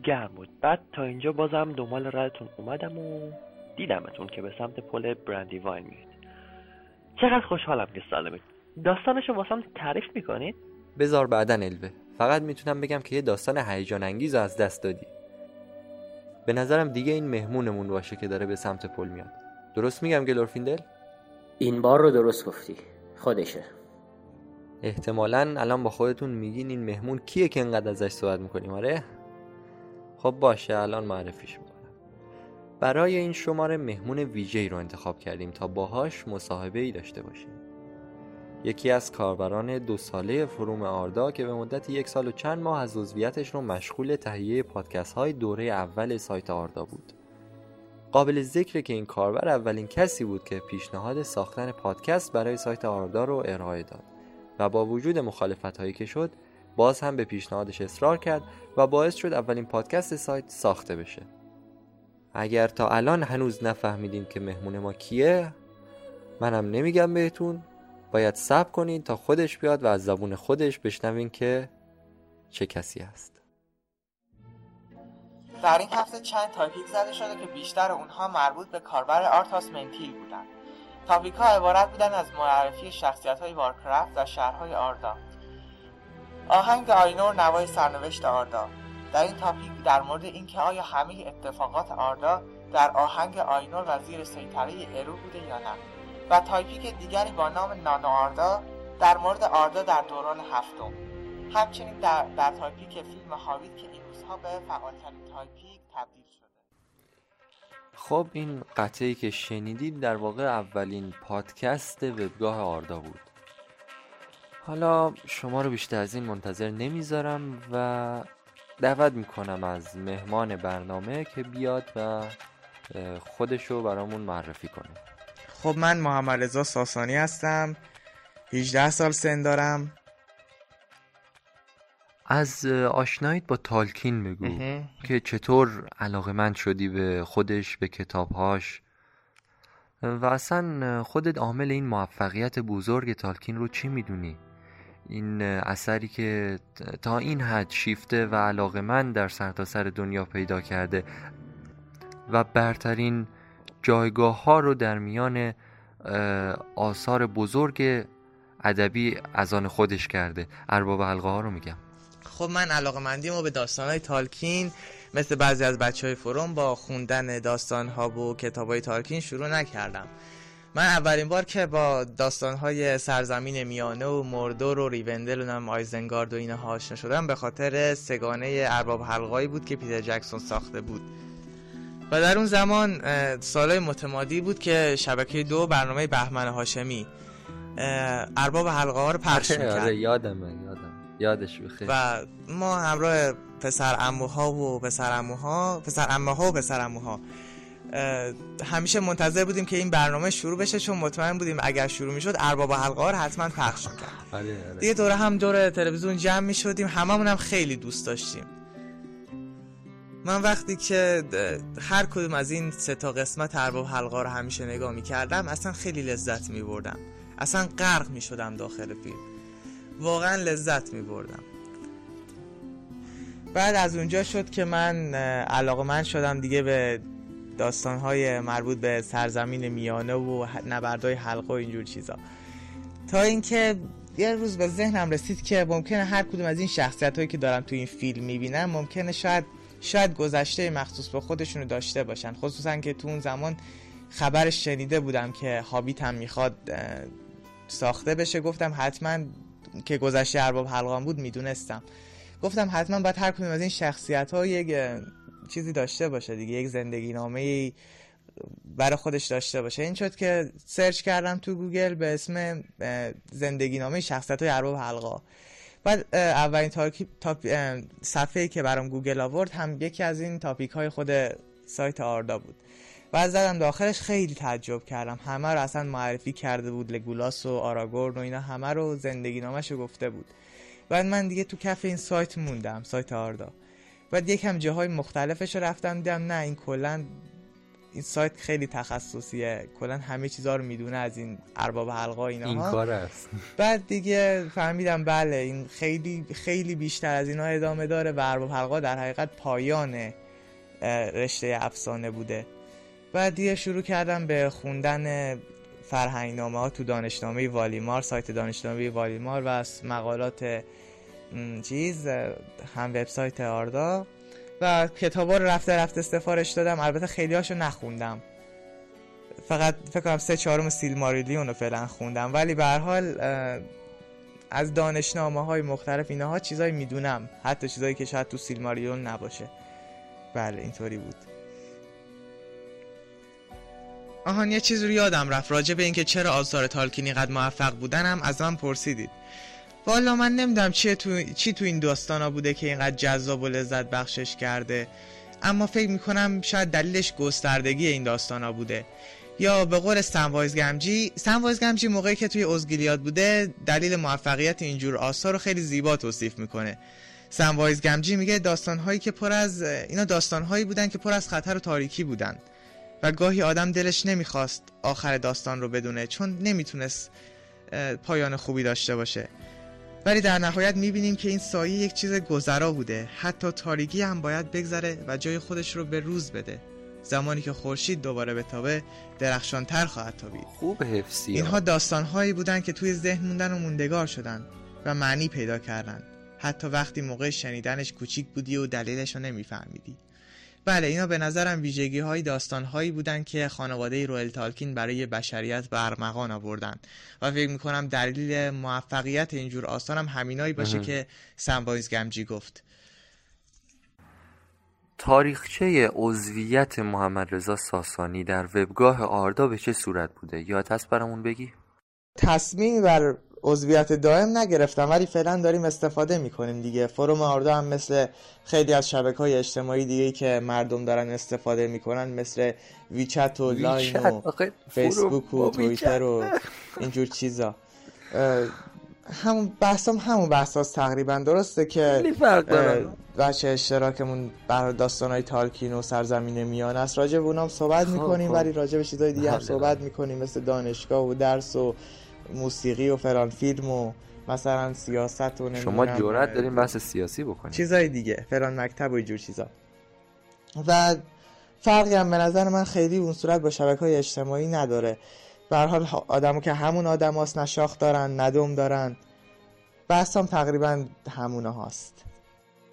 گرم بود. بعد تا اینجا بازم دنبال ردتون اومدم و دیدمتون که به سمت پل برندی واین میرید. چقدر خوشحالم که سالمید داستانشو واسم تعریف می‌کنید؟ بذار بعدا الوه. فقط می‌تونم بگم که یه داستان هیجان انگیز رو از دست دادی. به نظرم دیگه این مهمونمون باشه که داره به سمت پل میاد. درست میگم گلورفیندل؟ این بار رو درست گفتی. خودشه. احتمالا الان با خودتون میگین این مهمون کیه که انقدر ازش صحبت می‌کنیم آره؟ خب باشه الان معرفیش می‌کنم. برای این شماره مهمون ویژه‌ای رو انتخاب کردیم تا باهاش مصاحبه ای داشته باشیم. یکی از کاربران دو ساله فروم آردا که به مدت یک سال و چند ماه از عضویتش رو مشغول تهیه پادکست های دوره اول سایت آردا بود. قابل ذکره که این کاربر اولین کسی بود که پیشنهاد ساختن پادکست برای سایت آردا رو ارائه داد و با وجود مخالفت هایی که شد باز هم به پیشنهادش اصرار کرد و باعث شد اولین پادکست سایت ساخته بشه. اگر تا الان هنوز نفهمیدین که مهمون ما کیه منم نمیگم بهتون. باید صبر کنین تا خودش بیاد و از زبون خودش بشنوین که چه کسی است. در این هفته چند topic زده شده که بیشتر اونها مربوط به کاربر آرتاس منتیل بودن. topic ها عبارت بودن از معرفی شخصیت های وارکرافت و شهرهای آردا آهنگ آینور نوای سرنوشت آردا در این topic در مورد اینکه آیا همه اتفاقات آردا در آهنگ آینور و زیر سیطره ارو بوده یا نه. و topic دیگری با نام نانو آردا در مورد آردا در دوران هفتم. همچنین در, در topic فیلم هابیت که این روزها به فعالترین topic تبدیل شده. خب این قطعه‌ای که شنیدید در واقع اولین پادکست وبگاه آردا بود. حالا شما رو بیشتر از این منتظر نمی‌ذارم و دعوت می‌کنم از مهمان برنامه که بیاد و خودشو برامون معرفی کنه. خب من محمد رضا ساسانی هستم. 18 سال سن دارم. از آشناییت با تالکین بگو. که چطور علاقه من شدی به خودش به کتابهاش؟ و اصلا خودت عامل این موفقیت بزرگ تالکین رو چی می‌دونی؟ این اثری که تا این حد شیفته و علاقه من در سرتاسر سر دنیا پیدا کرده و برترین جایگاه ها رو در میان آثار بزرگ ادبی از آن خودش کرده. ارباب حلقه ها رو میگم. خب من علاقه مندیم و به داستان های تالکین مثل بعضی از بچه های فروم با خوندن داستان ها و کتاب های تالکین شروع نکردم. من اولین بار که با داستان های سرزمین میانه و مردور و ریوندل و نم آیزنگارد و اینها آشنا شدم به خاطر سگانه ارباب حلقایی بود که پیتر جکسون ساخته بود. و در اون زمان سالهای متمادی بود که شبکه دو برنامه بهمن هاشمی ارباب حلقه ها رو پخش آره می‌کرد. یادمه یادم. یادش بخیر و ما همراه پسر اموها و پسر اموها پسر امه ها و پسر اموها همیشه منتظر بودیم که این برنامه شروع بشه چون مطمئن بودیم اگر شروع می‌شد ارباب حلقه حتما پخش می‌کرد. آره، آره. دیگه دوره هم دور تلویزیون جمع می‌شدیم هممون هم خیلی دوست داشتیم. من وقتی که هر کدوم از این سه تا قسمت ارباب حلقه رو همیشه نگاه می‌کردم اصلا خیلی لذت میبردم. اصلا غرق می‌شدم داخل فیلم. واقعا لذت میبردم. بعد از اونجا شد که من علاقه من شدم دیگه به داستانهای مربوط به سرزمین میانه و نبردهای حلقه و اینجور چیزا. تا اینکه یه روز به ذهنم رسید که ممکنه هر کدوم از این شخصیت هایی که دارم تو این فیلم می‌بینم ممکنه شاید شاید گذشته مخصوص به خودشونو داشته باشن. خصوصا که تو اون زمان خبرش شنیده بودم که هابیت هم می‌خواد ساخته بشه. گفتم حتما که گذشته ارباب حلقه‌ها بود می‌دونستم. گفتم حتما باید هر کدوم از این شخصیت ها یک چیزی داشته باشه دیگه یک زندگی نامه برای خودش داشته باشه. این شد که search کردم تو گوگل به اسم زندگی نامه شخصیت های ارباب حلقا. بعد اولین top... صفحه که برام گوگل آورد هم یکی از این topic های خود سایت آردا بود. بعد زدم داخلش خیلی تعجب کردم. همه رو اصلا معرفی کرده بود لگولاس و آراگورن و اینا همه رو زندگی نامش گفته بود. بعد من دیگه تو کف این سایت موندم سایت آردا. بعد یکم جاهای مختلفش رو رفتم دیدم نه این کلا این سایت خیلی تخصصیه. کلا همه چیزا رو می‌دونه از این ارباب حلقا اینا این کار است. بعد دیگه فهمیدم بله این خیلی خیلی بیشتر از اینا ادامه داره و ارباب حلقا در حقیقت پایان رشته افسانه بوده. بعد دیگه شروع کردم به خوندن فرهنگنامه ها تو دانشنامه والیمار سایت دانشنامه والیمار و از مقالات چیز هم وبسایت آردا. و کتابا رو رفته رفته سفارش دادم. البته خیلی هاشو نخوندم. فقط فکر کنم سه چهارم سیل ماریلیون رو فعلا خوندم. ولی به هر حال از دانشنامه های مختلف اینها چیزایی می‌دونم. حتی چیزایی که شاید تو سیل ماریلیون نباشه. بله اینطوری بود. آهان یه چیز رو یادم رفت. راجع به اینکه چرا آثار تالکینی قد موفق بودنم از من پرسیدید. والا من نمی‌دونم چی تو چی تو این داستانا بوده که اینقدر جذاب و لذت بخشش کرده. اما فکر می‌کنم شاید دلیلش گستردگی این داستانا بوده. یا به قول سنوایز گمجی سنوایز گمجی موقعی که توی ازگیلیاد بوده دلیل موفقیت اینجور آثار رو خیلی زیبا توصیف می‌کنه. سنوایز گمجی میگه داستانهایی که پر از اینا داستانهایی بودن که پر از خطر و تاریکی بودن. و گاهی آدم دلش نمی‌خواست آخر داستان رو بدونه چون نمی‌تونست پایان خوبی داشته باشه. ولی در نهایت می‌بینیم که این سایه یک چیز گذرا بوده. حتی تاریکی هم باید بگذره و جای خودش رو به روز بده. زمانی که خورشید دوباره به تابه درخشانتر خواهد تابید. خوب حفظی اینها داستانهایی بودن که توی ذهن موندن و موندگار شدن و معنی پیدا کردن حتی وقتی موقع شنیدنش کوچیک بودی و دلیلش رو نمیفهمیدی. بله اینا به نظرم ویژگی های داستان هایی بودن که خانواده رویل تالکین برای بشریت برمغان آوردن. و فکر می‌کنم دلیل موفقیت اینجور آثار هم همینایی باشه که سنبایز گمجی گفت. تاریخچه عضویت محمد رضا ساسانی در وبگاه آردا به چه صورت بوده؟ یاد هست برامون بگی؟ تصمیم بر عضویت دائم نگرفتم ولی فعلا داریم استفاده می‌کنیم دیگه. فروم آردا هم مثل خیلی از شبکه های اجتماعی دیگه که مردم دارن استفاده می‌کنن مثل ویچت و لاین و فیسبوک و تویتر و اینجور چیزا. همون بحثم همون بحثاست تقریبا. درسته که بچه اشتراکمون بر داستان های تالکین و سرزمین میان است. راجع به اونام صحبت خب می‌کنیم خب. ولی راجع به چیزای دیگه هم بله، صحبت بله. می‌کنیم مثل دانشگاه و درس و موسیقی و فلان فیلم و مثلا سیاست و شما جرأت داریم بحث سیاسی بکنیم چیزای دیگه فلان مکتب و اینجور چیزا. و فرقی هم به نظر من خیلی اون صورت با شبکه های اجتماعی نداره. به حال آدمو که همون آدم هاست نشاخ دارن ندوم دارن. بحث هم تقریبا همونه هاست.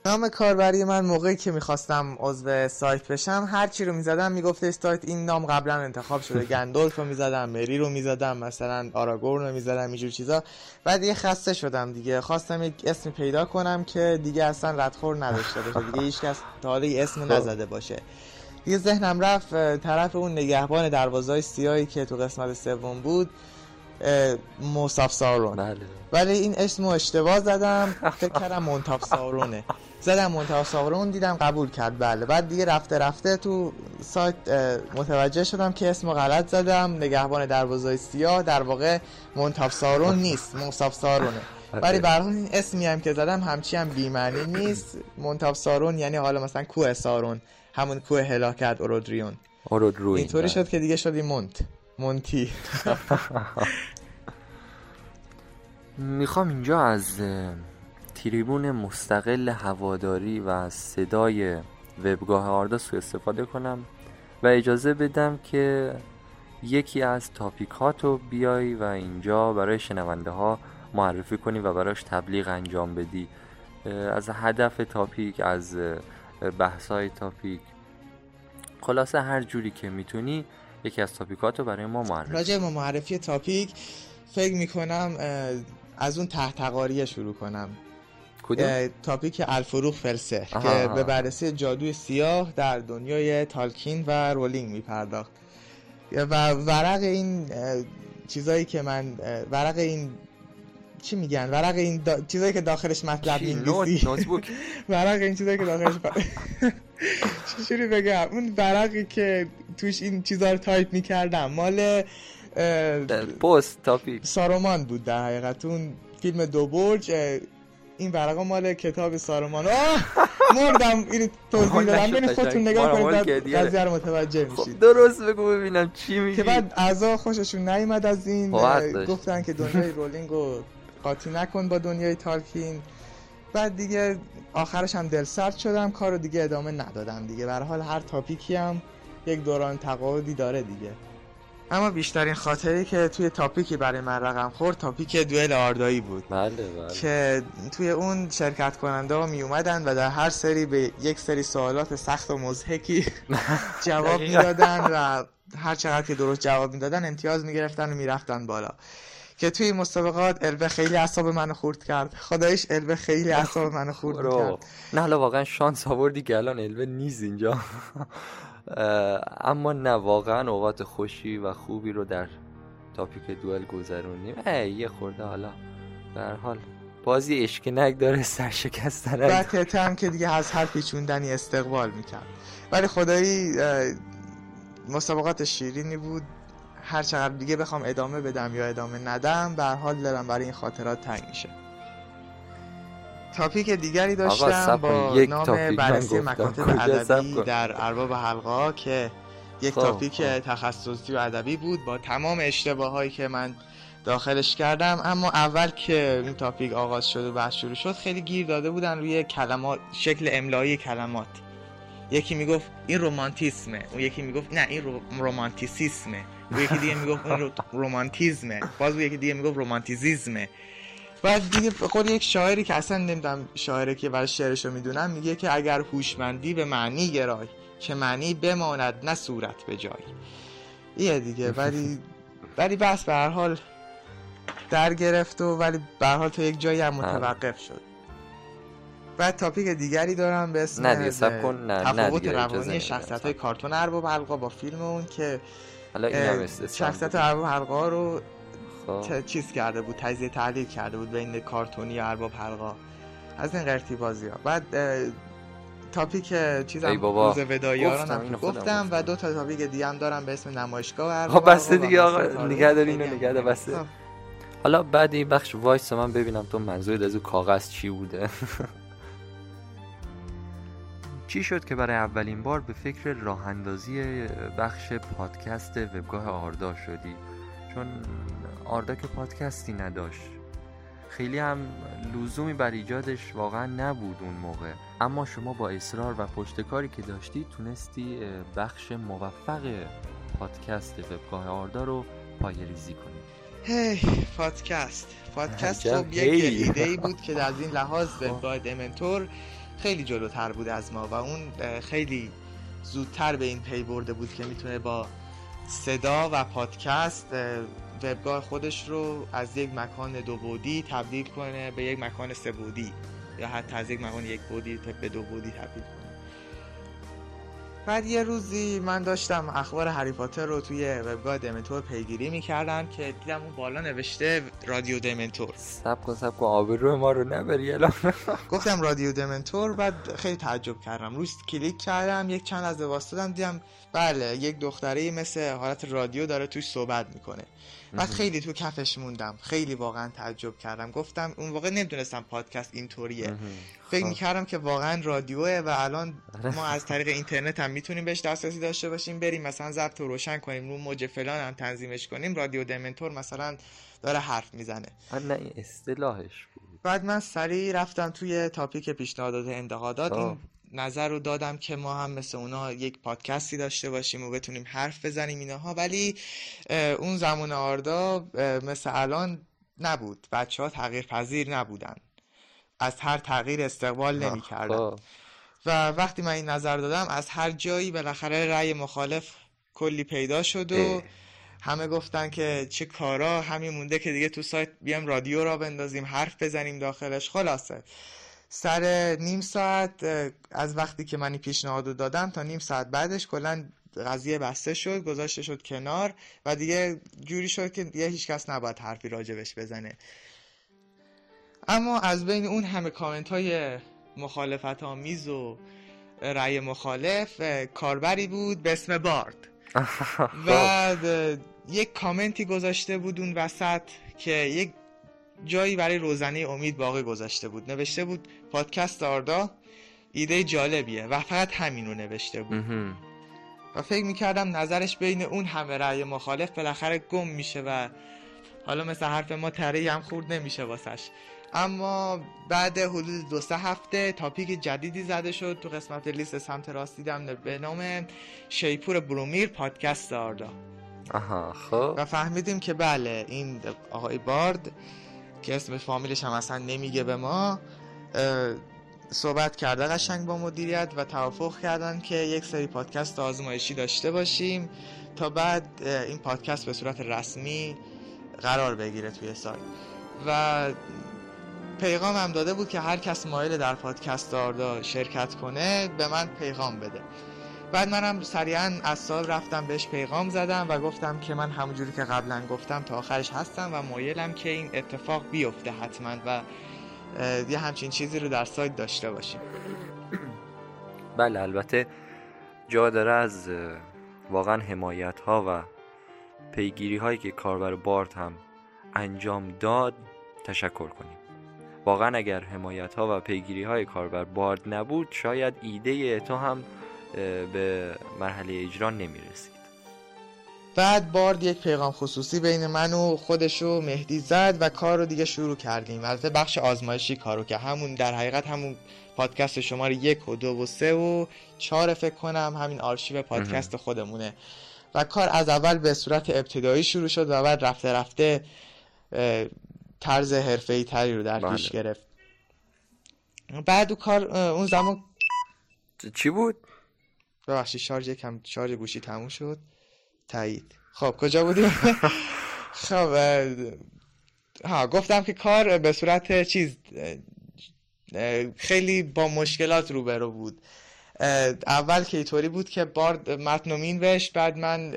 نام کاربری من موقعی که می‌خواستم عضو سایت بشم هر چی رو می‌زدم می‌گفته سایت این نام قبلا انتخاب شده. گندولف رو می‌زدم مری رو می‌زدم مثلا آراگورن رو می‌زدم اینجور چیزا. بعد دیگه خسته شدم دیگه. خواستم یک اسمی پیدا کنم که دیگه اصلا ردخور نداشته باشه. دیگه هیچ کس تا حالا اسم خب. نزده باشه. دیگه ذهنم رفت طرف اون نگهبان دروازهای سیاهی که تو قسمت سوم بود موساف سارون بله. ولی این اسمو اشتباه زدم. فکر کردم منتاف سارونه. زدم منتها سارون دیدم قبول کرد. بله. بعد دیگه رفته رفته تو سایت متوجه شدم که اسم غلط زدم. نگهبان دروازه سیاه. در واقع منتاف سارون نیست. مصاف سارونه. ولی برای این اسمی هم که زدم همچی هم بیمعنی نیست. منتاف سارون یعنی حالا مثلا کوه سارون. همون کوه هلاکت اورودریون. اورودروین. اینطوری شد که دیگه شدی مونت مونتی می‌خوام اینجا از تریبون مستقل هواداری و صدای وبگاه آردا سو استفاده کنم و اجازه بدم که یکی از تاپیک تو بیای و اینجا برای شنونده ها معرفی کنی و براش تبلیغ انجام بدی. از هدف تاپیک از بحث های تاپیک. خلاصه هر جوری که می‌تونی یکی از تاپیکاتو برای ما معرفی راجع به معرفی تاپیک فکر می‌کنم از اون تحتقاریه شروع کنم کدوم؟ تاپیک الفروخ فلسه آها، که. به بررسی جادوی سیاه در دنیای تالکین و رولینگ میپرداخت و ورق این چیزایی که من ورق این چی میگن ورق این دا... چیزایی که داخلش مطلب چی؟ notebook ورق این چیزایی که داخلش چجوری بگم اون ورقی که توش این چیزا رو تایپ می‌کردم مال پست topic. سارومان بود در حقیقت اون فیلم دو برج این ورقا مال کتاب سارومان. آه! مردم اینو توضیح دادم. ببین. خودتون نگاه کنید. قضیه رو متوجه خب میشید. درست بگو ببینم چی میگی. که بعد اعضا خوششون نیومد از این. گفتن که دنیای رولینگ رو قاطی نکن با دنیای تالکین. بعد دیگه آخرش هم دل سرد شدم کارو دیگه ادامه ندادم دیگه. به حال هر تاپیکی هم یک دوران تقاعدی داره دیگه. اما بیشترین خاطری که توی تاپیکی برای من رقم خورد تاپیک دوئل آردایی بود. بله بله. که توی اون شرکت کننده ها می اومدن و در هر سری به یک سری سوالات سخت و مزهکی جواب. می‌دادن و هر چقدر که درست جواب می‌دادن امتیاز می‌گرفتن و می‌رفتن بالا. که توی مسابقات البه خیلی اعصاب منو خورد کرد. خدایش البه خیلی اعصاب منو خورد. کرد نه حالا واقعا شانس آوردی که الان الوه نیست اینجا. اما نه واقعا اوقات خوشی و خوبی رو در تاپیک دوئل گذرونیم یه خورده حالا. هر حال بازی اشکنک داره سرشکستن تته هم که دیگه از هر پیچوندنی استقبال می‌کرد. ولی خدایی مسابقات شیرینی بود. هر چقدر دیگه بخوام ادامه بدم یا ادامه ندم به هر حال دلم برای این خاطرات تنگ میشه. تاپیک دیگری داشتم با یک نام بررسی. مکاتب ادبی؟ در ارباب حلقه ها که یک خب، تاپیک خب. تخصصی و ادبی بود با تمام اشتباه هایی که من داخلش کردم اما اول که این تاپیک آغاز شد و بحث شروع شد خیلی گیر داده بودن روی کلمات شکل املایی کلمات یکی می‌گفت این رومانتیسمه اون یکی می‌گفت نه این رو... رومانتیسیسمه اون یکی دیگه می‌گفت این رو... رومانتیزمه باز اون یکی دیگه می‌گفت رومانتیزیزمه بعد دیگه خود یک شاعری که اصلا نمی‌دونم شاعره که برای شعرشو می‌دونم میگه که اگر هوشمندی به معنی گرای که معنی بماند نه صورت به جای ایه دیگه ولی ولی بس به هر حال در گرفت و ولی به هر حال تا یک جایی هم متوقف شد بعد تاپیک دیگری دارم به اسم نه دیگه کن. نه، تفاوت روانی. شخصیت های کارتون ارباب حلقا با فیلم اون که حالا شخصیت. ارباب حلقا رو خب. ت- چیز کرده بود تجزیه تحلیل کرده بود بین کارتونی و ارباب حلقا از این قرتی بازی ها بعد تاپیک چیزم ای بابا. روز هم اینو خودم گفتم و. دو تا تاپیک دیگه هم دارم به اسم نمایشگاه ارباب خب بسته دیگه آقا تاریخ. نگه داری اینو نگه دار بسته خب. حالا بعد این بخش وایس من ببینم تو منظورت از اون کاغذ چی بوده چی شد که برای اولین بار به فکر راه اندازی بخش پادکست وبگاه آردا شدی چون آردا که پادکستی نداشت. خیلی هم لزومی بر ایجادش واقعا نبود اون موقع. اما شما با اصرار و پشتکاری که داشتی تونستی بخش موفق پادکست وبگاه آردا رو پای ریزی کنی. هی پادکست. پادکست خب یک. ایده ای بود که از این لحاظ وبگاه دمنتور خیلی جلوتر بود از ما و اون خیلی زودتر به این پی برده بود که می‌تونه با صدا و پادکست اه، وبگاه خودش رو از یک مکان دو بعدی تبدیل کنه به یک مکان سه بعدی یا حتی از یک مکان یک بعدی به دو بعدی تبدیل کنه. بعد یه روزی من داشتم اخبار هری پاتر رو توی وبگاه دمنتور پیگیری می‌کردم که دیدم اون بالا نوشته رادیو دمنتور. سب کن سب کن آبرو ما رو نبری الان. گفتم رادیو دمنتور بعد خیلی تعجب کردم. روش کلیک کردم یک چند از دادم دیدم بله یک دختره مثل حالت رادیو داره توش صحبت می‌کنه. بعد خیلی تو کفش موندم. خیلی واقعا تعجب کردم. گفتم اون واقع نمی‌دونستم پادکست اینطوریه. فکر خب. می‌کردم که واقعا رادیوه و الان ما از طریق اینترنت هم می‌تونیم بهش دسترسی داشته باشیم بریم مثلا ضبط رو روشن کنیم رو موج فلان هم تنظیمش کنیم رادیو دمنتور مثلا داره حرف می‌زنه. نه این اصطلاحش بود. بعد من سریع رفتم توی تاپیک پیشنهادات انتقادات خب. این نظر رو دادم که ما هم مثل اونا یک پادکستی داشته باشیم و بتونیم حرف بزنیم اینها ولی اون زمان آردا مثل الان نبود. بچه ها تغییر پذیر نبودن. از هر تغییر استقبال نمی کردن خب. و وقتی من این نظر دادم از هر جایی بالاخره رأی مخالف کلی پیدا شد و اه. همه گفتن که چه کارا همین مونده که دیگه تو سایت بیام رادیو را بندازیم حرف بزنیم داخلش. خلاصه. سر نیم ساعت از وقتی که من این پیشنهاد رو دادم تا نیم ساعت بعدش کلا قضیه بسته شد گذاشته شد کنار و دیگه جوری شد که دیگه هیچ کس نباید حرفی راجبش بزنه. اما از بین اون همه کامنت های مخالفت آمیز و رأی مخالف کاربری بود به اسم بارد. اه، یک کامنتی گذاشته بود اون وسط که یک جایی برای روزنه امید باقی گذاشته بود. نوشته بود پادکست آردا ایده جالبیه و فقط همین رو نوشته بود. و فکر می‌کردم نظرش بین اون همه رأی مخالف بالاخره گم میشه و حالا مثل حرف ما تره هم خورد نمیشه واسش. اما بعد حدود دو سه هفته تاپیک جدیدی زده شد تو قسمت لیست سمت راست دیدم به نام شیپور برومیر پادکست آردا. آها خب. و فهمیدیم که بله این آقای بارد که اسم فامیلش هم اصلا نمیگه به ما صحبت کرده قشنگ با مدیریت و توافق کردن که یک سری پادکست آزمایشی داشته باشیم تا بعد این پادکست به صورت رسمی قرار بگیره توی سایت. و پیغام هم داده بود که هر کس مایل در پادکست آردا شرکت کنه به من پیغام بده. بعد منم سریعا از سال رفتم بهش پیغام زدم و گفتم که من همونجوری که قبلا گفتم تا آخرش هستم و مایلم که این اتفاق بیفته حتما و یه همچین چیزی رو در سایت داشته باشیم. بله البته جا داره از واقعا حمایت ها و پیگیری هایی که کاربر بارد هم انجام داد تشکر کنیم. واقعا اگر حمایت ها و پیگیری های کاربر بارد نبود شاید ایده تو هم به مرحله اجرا نمی رسید بعد بارد یک پیغام خصوصی بین من و خودش و مهدی زد و کار رو دیگه شروع کردیم. البته بخش آزمایشی کارو که همون در حقیقت همون پادکست شماره یک و دو و سه و چهار فکر کنم همین آرشیو پادکست خودمونه. و کار از اول به صورت ابتدایی شروع شد و بعد رفته رفته طرز حرفه‌ای تری رو در پیش بله. گرفت. بعد اون کار اون زمان چی بود؟ ببخشید شارژ کم شارژ گوشی تموم شد. تایید. خب کجا بودیم؟ خب ها گفتم که کار به صورت چیز خیلی با مشکلات روبرو بود. اول که اینطوری بود که بارد متن رو مینوشت بعد من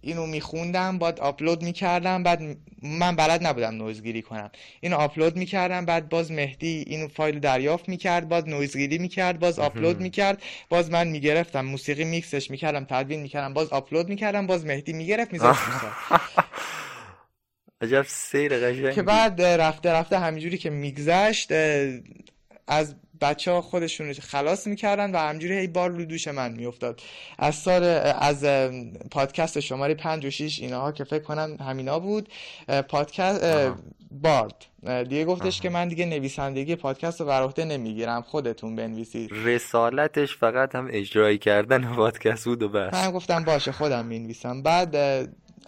اینو میخوندم بعد آپلود می‌کردم بعد من بلد نبودم نویزگیری کنم. اینو آپلود می‌کردم بعد باز مهدی اینو فایل دریافت می‌کرد باز نویزگیری می‌کرد باز آپلود می‌کرد باز من می‌گرفتم موسیقی میکسش می‌کردم تدوین می‌کردم باز آپلود می‌کردم باز مهدی می‌گرفت میذاشت عجب سیر قشنگی. که بعد رفته رفته همینجوری که میگذشت از بچه ها خودشون رو خلاص می‌کردن و همینجوری هی بار رو دوش من میافتاد. از سال از پادکست شماره پنج و شیش اینها که فکر کنم همینا بود پادکست. بارد. دیگه گفتش که من دیگه نویسندگی پادکست رو بر عهده نمی‌گیرم. خودتون بنویسید. رسالتش فقط هم اجرایی کردن پادکست بود و بس. من گفتم باشه خودم می‌نویسم. بعد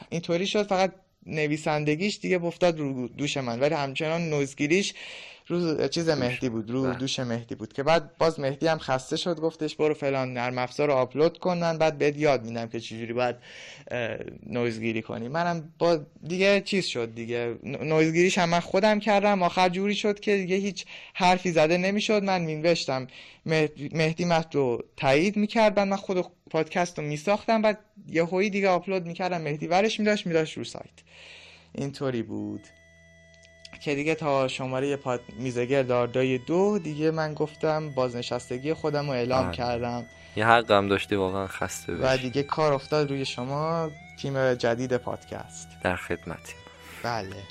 اینطوری شد. فقط نویسندگیش دیگه افتاد رو دوش من. ولی همچنان نوزگیریش رو چیز مهدی بود رو بله. دوش مهدی بود که بعد باز مهدی هم خسته شد گفتش برو فلان نرم افزار رو آپلود کنن بعد بهت یاد میدم که چجوری باید نویزگیری کنی. منم با دیگه چیز شد دیگه. نویزگیریش هم من خودم کردم. آخر جوری شد که دیگه هیچ حرفی زده نمی‌شد. من مینوشتم. مهدی متن رو تایید می‌کرد بعد من خود پادکست رو میساختم. بعد یه دیگه آپلود می‌کردم. مهدی ورش میداشت میداشت رو سایت. اینطوری بود. که دیگه تا شماره پاد میزگر داردای دو دیگه من گفتم بازنشستگی خودم رو اعلام بله. کردم. یه حق هم داشتی واقعا خسته و بشی. دیگه کار افتاد روی شما تیم جدید پادکست. در خدمتیم. بله.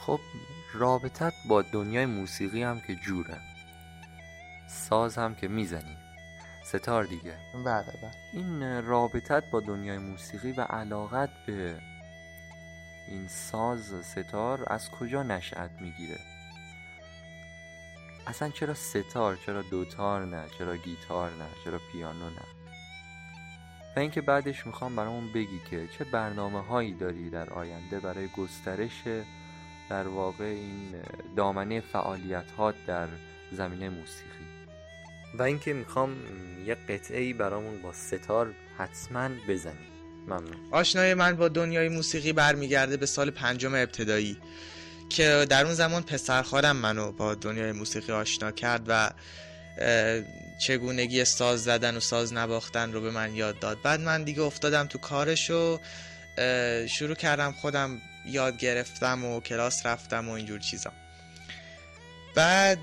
خب رابطت با دنیای موسیقی هم که جوره. ساز هم که می‌زنی. ستار دیگه. بله بله. این رابطت با دنیای موسیقی و علاقت به این ساز ستار از کجا نشأت می‌گیره؟ اصلا چرا ستار چرا دوتار نه چرا گیتار نه چرا پیانو نه؟ و اینکه بعدش می‌خوام برامون بگی که چه برنامه هایی داری در آینده برای گسترش در واقع این دامنه فعالیت ها در زمینه موسیقی. و اینکه می‌خوام یه قطعه ای برامون با ستار حتما بزنی. ممنون. آشنای من با دنیای موسیقی برمیگرده به سال پنجم ابتدایی که در اون زمان پسرخالم منو با دنیای موسیقی آشنا کرد و چگونگی ساز زدن و ساز نواختن رو به من یاد داد. بعد من دیگه افتادم تو کارش و شروع کردم خودم یاد گرفتم و کلاس رفتم و اینجور چیزا. بعد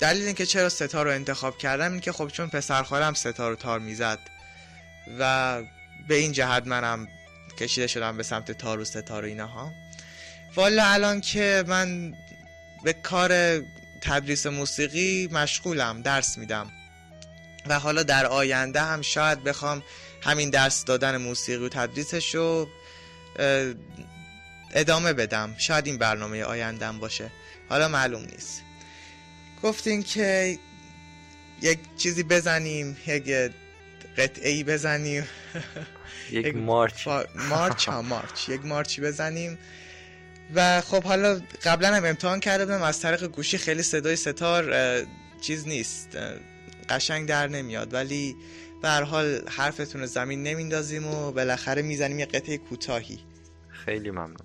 دلیل اینکه چرا ستار رو انتخاب کردم این که خب چون پسرخالم ستار رو تار می‌زد و به این جهت منم کشیده شدم به سمت تار و ستار و اینها. والا الان که من به کار تدریس موسیقی مشغولم درس میدم. و حالا در آینده هم شاید بخوام همین درس دادن موسیقی و تدریسش رو ادامه بدم. شاید این برنامه آیندهم باشه. حالا معلوم نیست. گفتین که یک چیزی بزنیم یک قطعه ای بزنیم. یک مارچ. مارچ ها مارچ. یک مارچی بزنیم. و خب حالا قبلا هم امتحان کرده بودم. از طریق گوشی خیلی صدای ستار چیز نیست. قشنگ در نمیاد. ولی به هر حال حرفتون رو زمین نمیندازیم و بالاخره می‌زنیم یه قطعه کوتاهی. خیلی ممنون.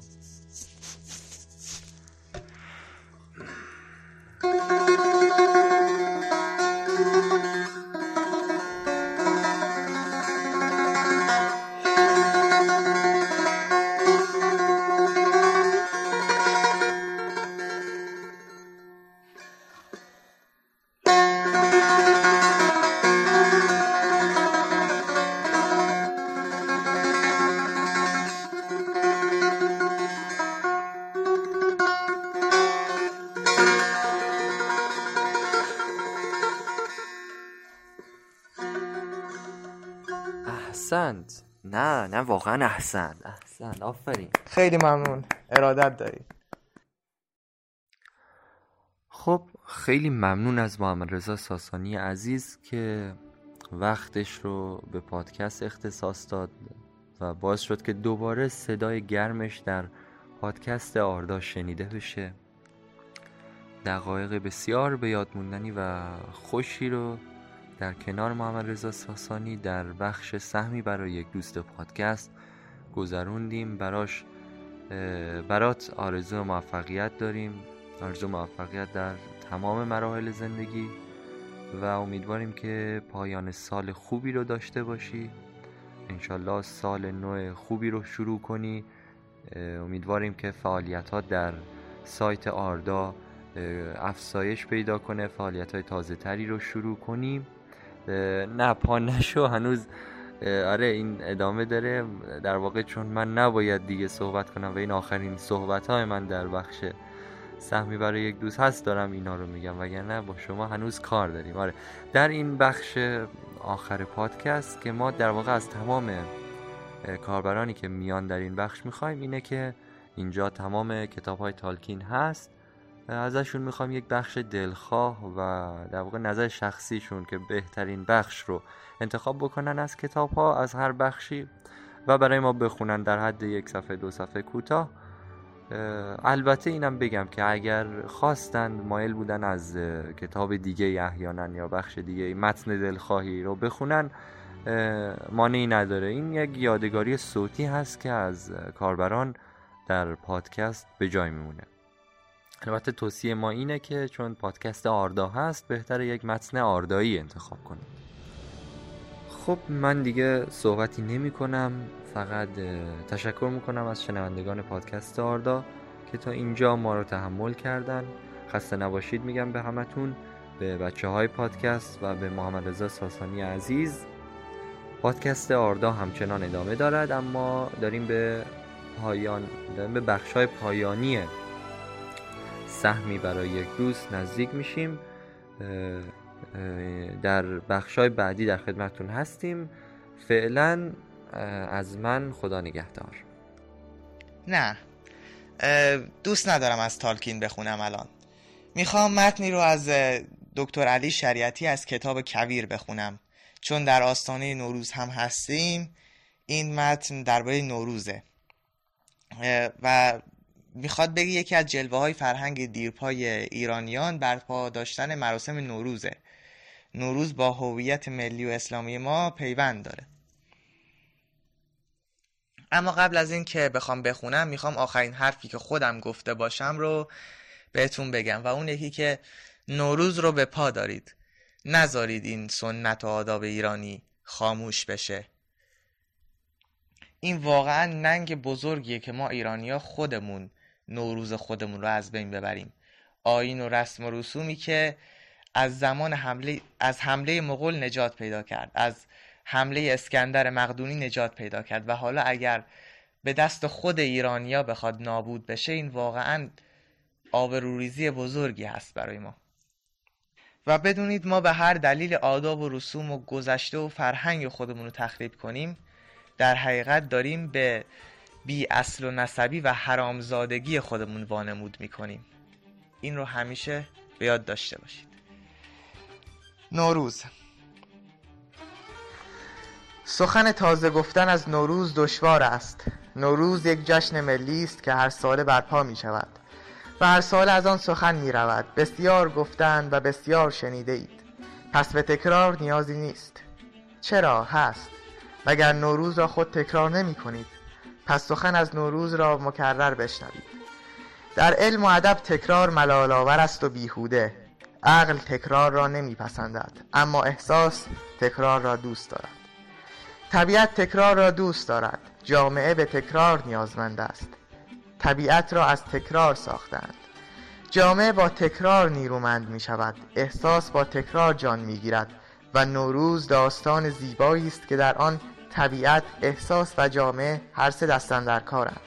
احسنت. نه نه واقعا احسنت احسنت آفرین. خیلی ممنون. ارادت داری. خب خیلی ممنون از محمد رضا ساسانی عزیز که وقتش رو به پادکست اختصاص داد و باعث شد که دوباره صدای گرمش در پادکست آردا شنیده بشه. دقایق بسیار به یاد موندنی و خوشی رو در کنار محمد رضا ساسانی در بخش سهمی برای یک دوست پادکست گذروندیم. براش برات آرزو موفقیت داریم. آرزو موفقیت در تمام مراحل زندگی و امیدواریم که پایان سال خوبی رو داشته باشی. انشالله سال نو خوبی رو شروع کنی. امیدواریم که فعالیت ها در سایت آردا اه، افزایش پیدا کنه فعالیت های تازه تری رو شروع کنیم. نه پا نشو هنوز آره این ادامه داره. در واقع چون من نباید دیگه صحبت کنم و این آخرین صحبت های من در بخش سهمی برای یک دوست هست دارم اینا رو میگم. وگرنه با شما هنوز کار داریم. آره. در این بخش آخر پادکست که ما در واقع از تمام کاربرانی که میان در این بخش می‌خوایم اینه که اینجا تمام کتاب های تالکین هست. ازشون می‌خوام یک بخش دلخواه و در واقع نظر شخصیشون که بهترین بخش رو انتخاب بکنن از کتاب ها از هر بخشی و برای ما بخونن در حد یک صفحه دو صفحه کوتاه. البته اینم بگم که اگر خواستند مایل بودن از کتاب دیگه احیانا یا بخش دیگه متن دلخواهی رو بخونن مانعی نداره. این یک یادگاری صوتی هست که از کاربران در پادکست به جای میمونه. البته توصیه ما اینه که چون پادکست آردا هست بهتر یک متن آردایی انتخاب کنیم. خب من دیگه صحبتی نمی کنم فقط تشکر می‌کنم از شنوندگان پادکست آردا که تا اینجا ما رو تحمل کردن. خسته نباشید میگم به همتون به بچه های پادکست و به محمد رضا ساسانی عزیز. پادکست آردا همچنان ادامه دارد اما داریم به پایان داریم به بخش های پایانی سهمی برای یک روز نزدیک میشیم. در بخش های بعدی در خدمتون هستیم. فعلا از من خدا نگهدار. نه. دوست ندارم از تالکین بخونم الان. می‌خوام متنی رو از دکتر علی شریعتی از کتاب کویر بخونم. چون در آستانه نوروز هم هستیم این متن درباره نوروزه. و می‌خواد بگه یکی از جلوه های فرهنگ دیرپای ایرانیان برپا داشتن مراسم نوروزه. نوروز با هویت ملی و اسلامی ما پیوند داره. اما قبل از این که بخوام بخونم می‌خوام آخرین حرفی که خودم گفته باشم رو بهتون بگم و اون یکی که نوروز رو به پا دارید. نذارید این سنت و آداب ایرانی خاموش بشه. این واقعا ننگ بزرگیه که ما ایرانیا خودمون نوروز خودمون رو از بین ببریم. آین و رسم و رسومی که از زمان حمله از حمله مغول نجات پیدا کرد از حمله اسکندر مقدونی نجات پیدا کرد و حالا اگر به دست خود ایرانیا بخواد نابود بشه این واقعا آبروریزی بزرگی هست برای ما. و بدونید ما به هر دلیل آداب و رسوم و گذشته و فرهنگ خودمون رو تخریب کنیم در حقیقت داریم به بی اصل و نسبی و حرامزادگی خودمون وانمود می‌کنیم. این رو همیشه به یاد داشته باشید. نوروز. سخن تازه گفتن از نوروز دشوار است. نوروز یک جشن ملی است که هر ساله برپا می شود و هر سال از آن سخن می رود بسیار گفتن و بسیار شنیده اید پس به تکرار نیازی نیست. چرا؟ هست. مگر نوروز را خود تکرار نمی کنید پس سخن از نوروز را مکرر بشنوید. در علم و ادب تکرار ملال آور است و بیهوده. عقل تکرار را نمیپسندد اما احساس تکرار را دوست دارد. طبیعت تکرار را دوست دارد جامعه به تکرار نیازمند است. طبیعت را از تکرار ساختند. جامعه با تکرار نیرومند می شود احساس با تکرار جان می گیرد و نوروز داستان زیبایی است که در آن طبیعت احساس و جامعه هر سه دستن در کارند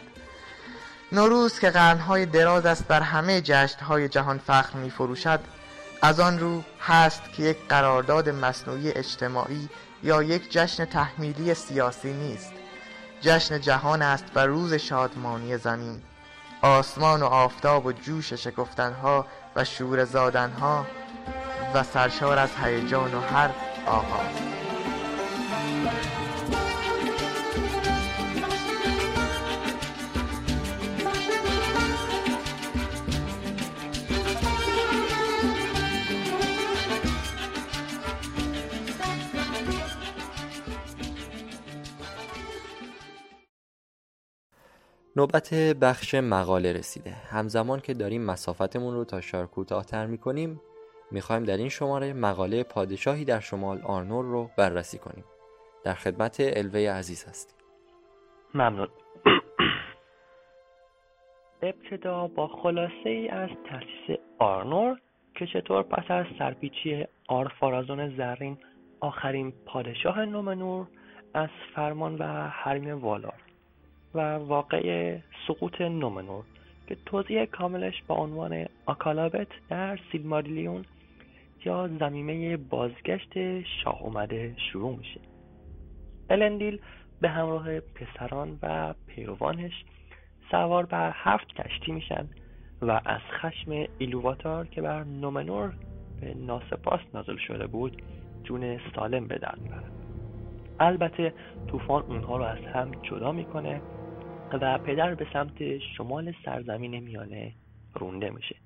نوروز که قرنهای دراز است بر همه جشنهای جهان فخر می فروشد از آن رو هست که یک قرارداد مصنوعی اجتماعی یا یک جشن تحمیلی سیاسی نیست. جشن جهان است و روز شادمانی زمین. آسمان و آفتاب و جوش شکفتنها و شور زادنها و سرشار از هیجان و هر آغاز. نوبت بخش مقاله رسیده. همزمان که داریم مسافتمون رو تا شار کوتاهتر می‌کنیم می‌خوایم در این شماره مقاله پادشاهی در شمال آرنور رو بررسی کنیم. در خدمت الوه عزیز هستیم. ممنون. ابتدا با خلاصه ای از تأسیس آرنور که چطور پس از سرپیچی آرفارازون زرین آخرین پادشاه نومنور از فرمان و حریم والار و واقع سقوط نومنور که توضیح کاملش با عنوان آکالابت در سیلماریلیون یا زمیمه بازگشت شاه اومده شروع میشه. الندیل به همراه پسران و پیروانش سوار بر هفت کشتی میشن و از خشم ایلوواتار که بر نومنور به ناسپاس نازل شده بود جون سالم به در می‌برن. البته طوفان اونها رو از هم جدا می‌کنه و پدر به سمت شمال سرزمین میانه رونده میشه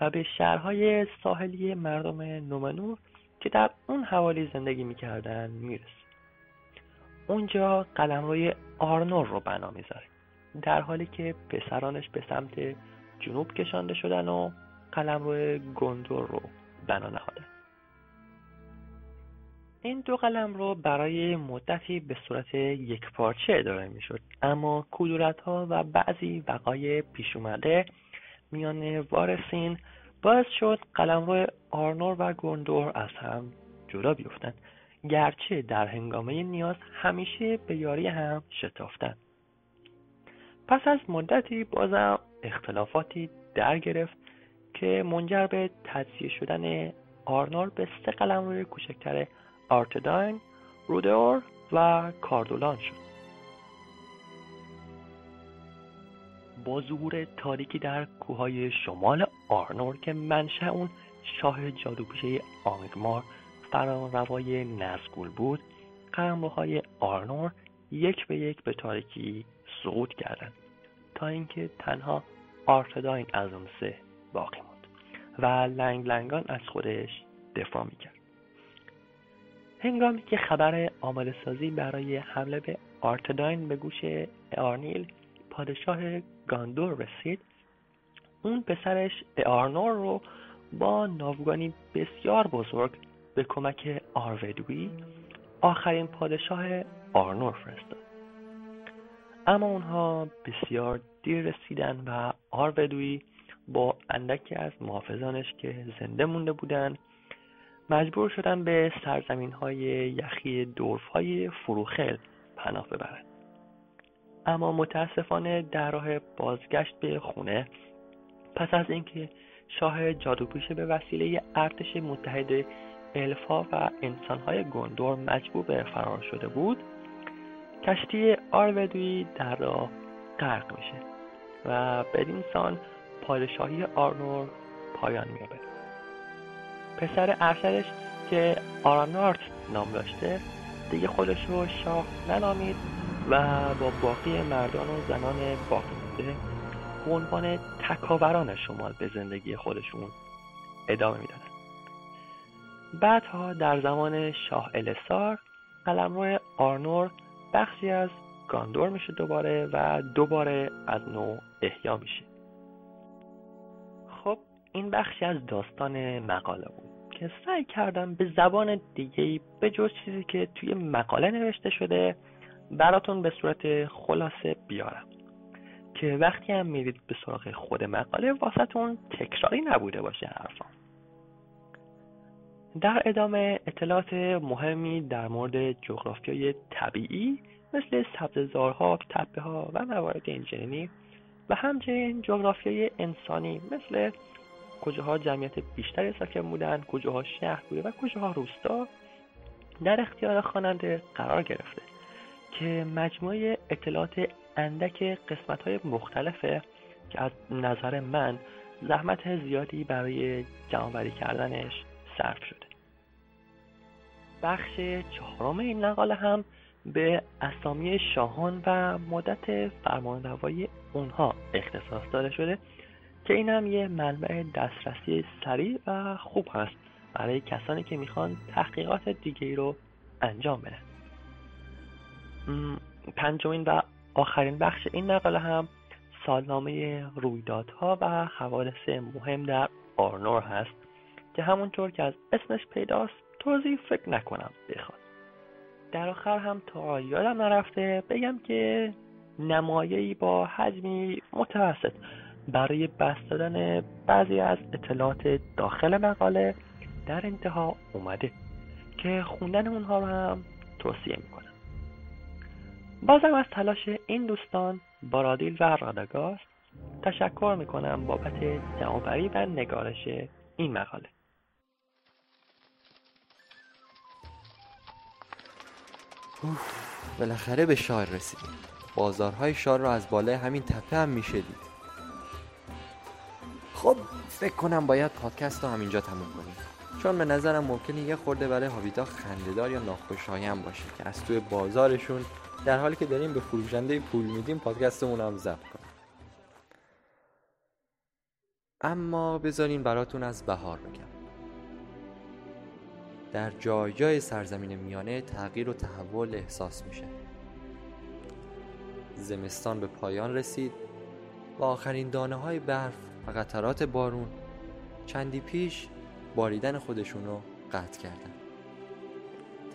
و به شهرهای ساحلی مردم نومنور که در اون حوالی زندگی می‌کردن می‌رسه. اونجا قلمروی آرنور رو بنا می‌ذاره. در حالی که پسرانش به سمت جنوب کشانده شدن و قلمرو گندور رو بنا نهادن. این دو قلم رو برای مدتی به صورت یک پارچه اداره می شد اما کدورت ها و بعضی وقای پیش اومده میان وارسین باعث شد قلم رو آرنور و گندور از هم جدا بیفتند. گرچه در هنگامه نیاز همیشه به یاری هم شتافتند پس از مدتی بازم اختلافاتی در گرفت که منجر به تجزیه شدن آرنور به سه قلم روی کوچکتر آرتداین، رودور و کاردولان شد. با ظهور تاریکی در کوههای شمال آرنور که منشأ اون شاه جادوپیشه آنگمار روای نزگول بود قلمروهای آرنور یک به یک به تاریکی سقوط کردند تا اینکه تنها آرتداین از اون سه باقی موند و لنگ لنگان از خودش دفاع می‌کرد. هنگامی که خبر آماده سازی برای حمله به آرتداین به گوش آرنیل پادشاه گاندور رسید اون پسرش آرنور رو با ناوگانی بسیار بزرگ به کمک آرودوی آخرین پادشاه آرنور فرستاد. اما اونها بسیار دیر رسیدن و آرودوی با اندکی از محافظانش که زنده مونده بودند مجبور شدن به سرزمین های یخی دورف های فروخل پناه ببرند. اما متاسفانه در راه بازگشت به خونه پس از اینکه شاه جادوپیشه به وسیله ارتش متحد الفا و انسانهای گندور مجبور به فرار شده بود کشتی آرودوی در راه غرق میشه و بدین سان پادشاهی آرنور پایان مییابد پسر ارشدش که آرانارت نام داشته دیگه خودش رو شاه ننامید و با باقی مردان و زنان باقی مونده به عنوان تکاوران شمال به زندگی خودشون ادامه می‌دادن بعدها در زمان شاه السار قلمرو آرنور بخشی از گاندور میشه دوباره و دوباره از نو احیا میشه. خب این بخشی از داستان مقاله بود که سعی کردم به زبان دیگه به جز چیزی که توی مقاله نوشته شده براتون به صورت خلاصه بیارم. که وقتی هم میرید به سراغ خود مقاله واسهتون تکراری نبوده باشه حرفان در ادامه اطلاعات مهمی در مورد جغرافیای طبیعی مثل سبززارها، تپه ها و موارد اینجنینی و همچنین جغرافیای انسانی مثل کجاها جمعیت بیشتری ساکن بودن کجاها شهر بوده و کجاها روستا در اختیار خواننده قرار گرفته که مجموعه اطلاعات اندک قسمت های مختلفه که از نظر من زحمت زیادی برای جمعوری کردنش صرف شده. بخش چهارم این مقاله هم به اسامی شاهان و مدت فرمانروایی اونها اختصاص داده شده که این هم یه منبع دسترسی سریع و خوب هست برای کسانی که می‌خوان تحقیقات دیگه رو انجام بدن. پنجمین و آخرین بخش این مقاله هم سالنامه رویدادها و حوادث مهم در آرنور هست. که همونطور که از اسمش پیداست توضیح فکر نکنم بخواد. در آخر هم تا یادم نرفته بگم که نمایهی با حجمی متوسط برای بست دادن بعضی از اطلاعات داخل مقاله در انتها اومده که خوندن اونها رو هم توصیه می‌کنم. بازم از تلاش این دوستان بارادیل و راداگاست تشکر می‌کنم بابت جمعآوری و نگارش این مقاله. بالاخره به شار رسیدیم. بازارهای شار را از بالای همین تپه هم میشه دید. خب فکر کنم باید پادکست رو همینجا تموم کنیم. چون به نظرم ممکنه یه خورده برای هابیتا خندهدار یا ناخوشایند باشه که از توی بازارشون در حالی که داریم به فروشنده پول میدیم پادکستمون هم ضبط کنیم. اما بذارین براتون از بهار بگم. در جای جای سرزمین میانه تغییر و تحول احساس میشه. زمستان به پایان رسید و آخرین دانه های برف و قطرات بارون چندی پیش باریدن خودشون رو قطع کردن.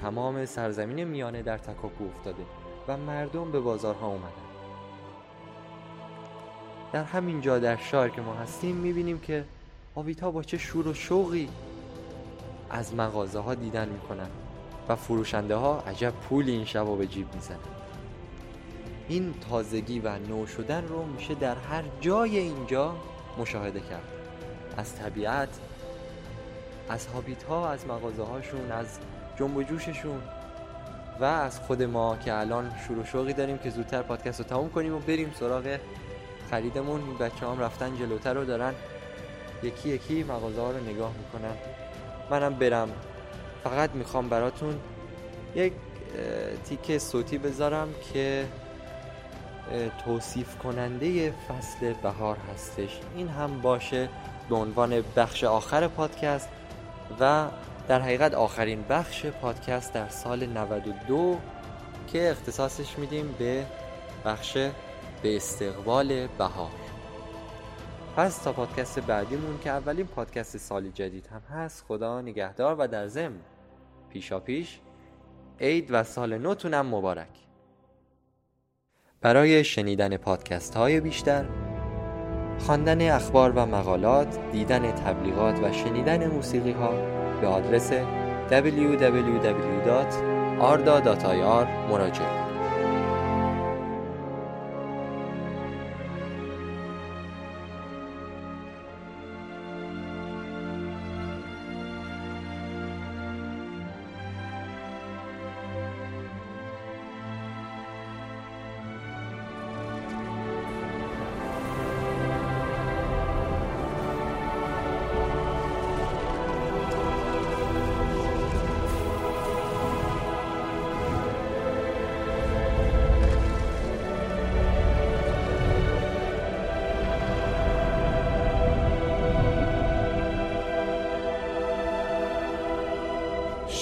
تمام سرزمین میانه در تکاپو افتاده و مردم به بازارها اومدن. در همین جا در شهر که ما هستیم می‌بینیم که آویتا با چه شور و شوقی از مغازه ها دیدن می‌کنن و فروشنده ها عجب پولی این شبا به جیب می‌زنن. این تازگی و نو شدن رو میشه در هر جای اینجا مشاهده کرد. از طبیعت از هابیت ها از مغازه هاشون از جنب جوششون و از خود ما که الان شروع شوقی داریم که زودتر پادکست رو تموم کنیم و بریم سراغ خریدمون. بچه هم رفتن جلوتر رو دارن. یکی یکی مغازه ها رو نگاه می‌کنن. منم برم. فقط می‌خوام براتون یک تیکه صوتی بذارم که توصیف کننده فصل بهار هستش. این هم باشه به عنوان بخش آخر پادکست و در حقیقت آخرین بخش پادکست در سال 92 که اختصاصش میدیم به بخش به استقبال بهار. پس تا پادکست بعدیمون که اولین پادکست سال جدید هم هست خدا نگهدار و در ضمن پیشا پیش عید و سال نوتونم مبارک. برای شنیدن پادکست های بیشتر خواندن اخبار و مقالات دیدن تبلیغات و شنیدن موسیقی ها به آدرس www.arda.ir مراجعه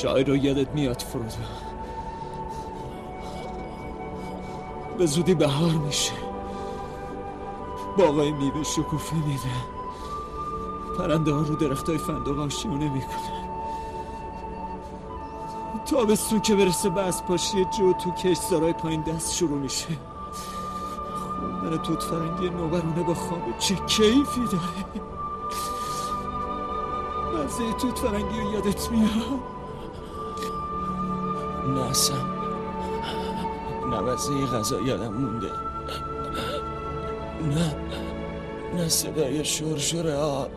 شاعر رو یادت میاد فرودو به زودی بهار میشه. باقای میوه شکوفه میده پرنده ها رو درخت های فندق آشیونه می‌کنن. تابستون که برسه به پاشی جو تو کشتارای پایین دست شروع میشه. خوردن توت فرنگی نوبرونه با خواب چه کیفی داره. مزه توت فرنگی رو یادت میاد. نه اصلا نوزه غذا یادم مونده. نه نه صدای شرشر آب.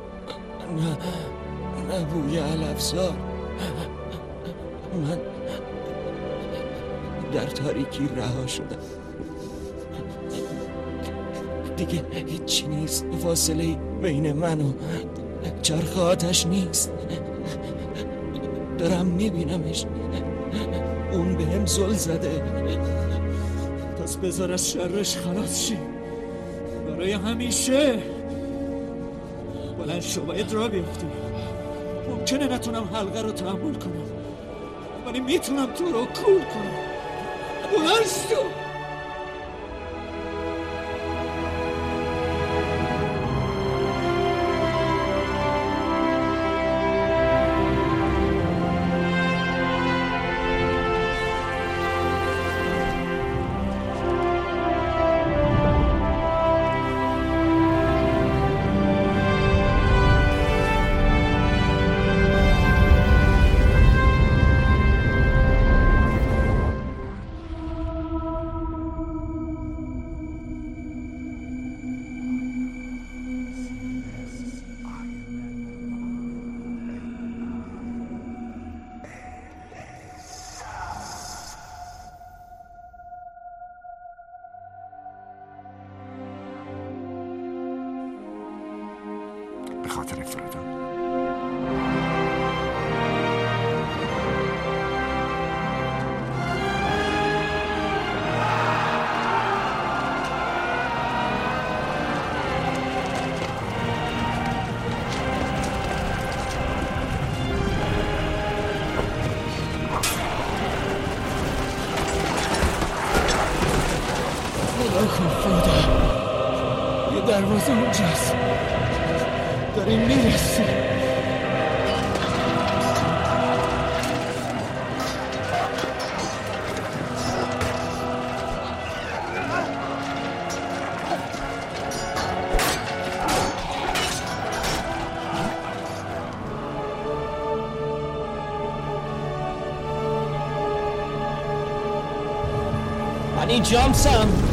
نه نه بوی علفزار. من در تاریکی رها شدم. دیگه هیچی نیست. فاصله بین من و چرخ آتش نیست. دارم میبینمش. اون به هم زل زده. پس بذار از شرش خلاص شی. برای همیشه. بلند شو باید را بیفتی. ممکنه نتونم حلقه رو تحمل کنم. ولی می‌تونم تو رو کول کنم. بلند شو. من اینجامسم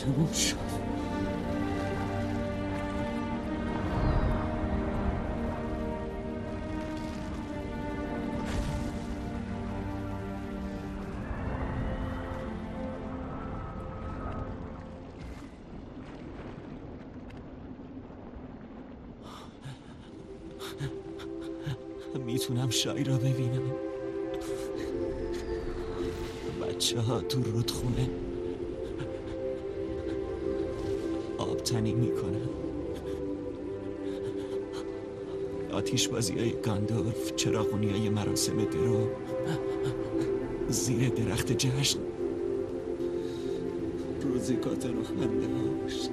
تموم شد. می‌تونم شایی را ببینم. بچه ها تو رودخونه آب تنی می‌کنن. آتیش بازی های گاندورف چراغونی های مراسم درو زیر درخت جشن. روزیکات رو خنده هاش.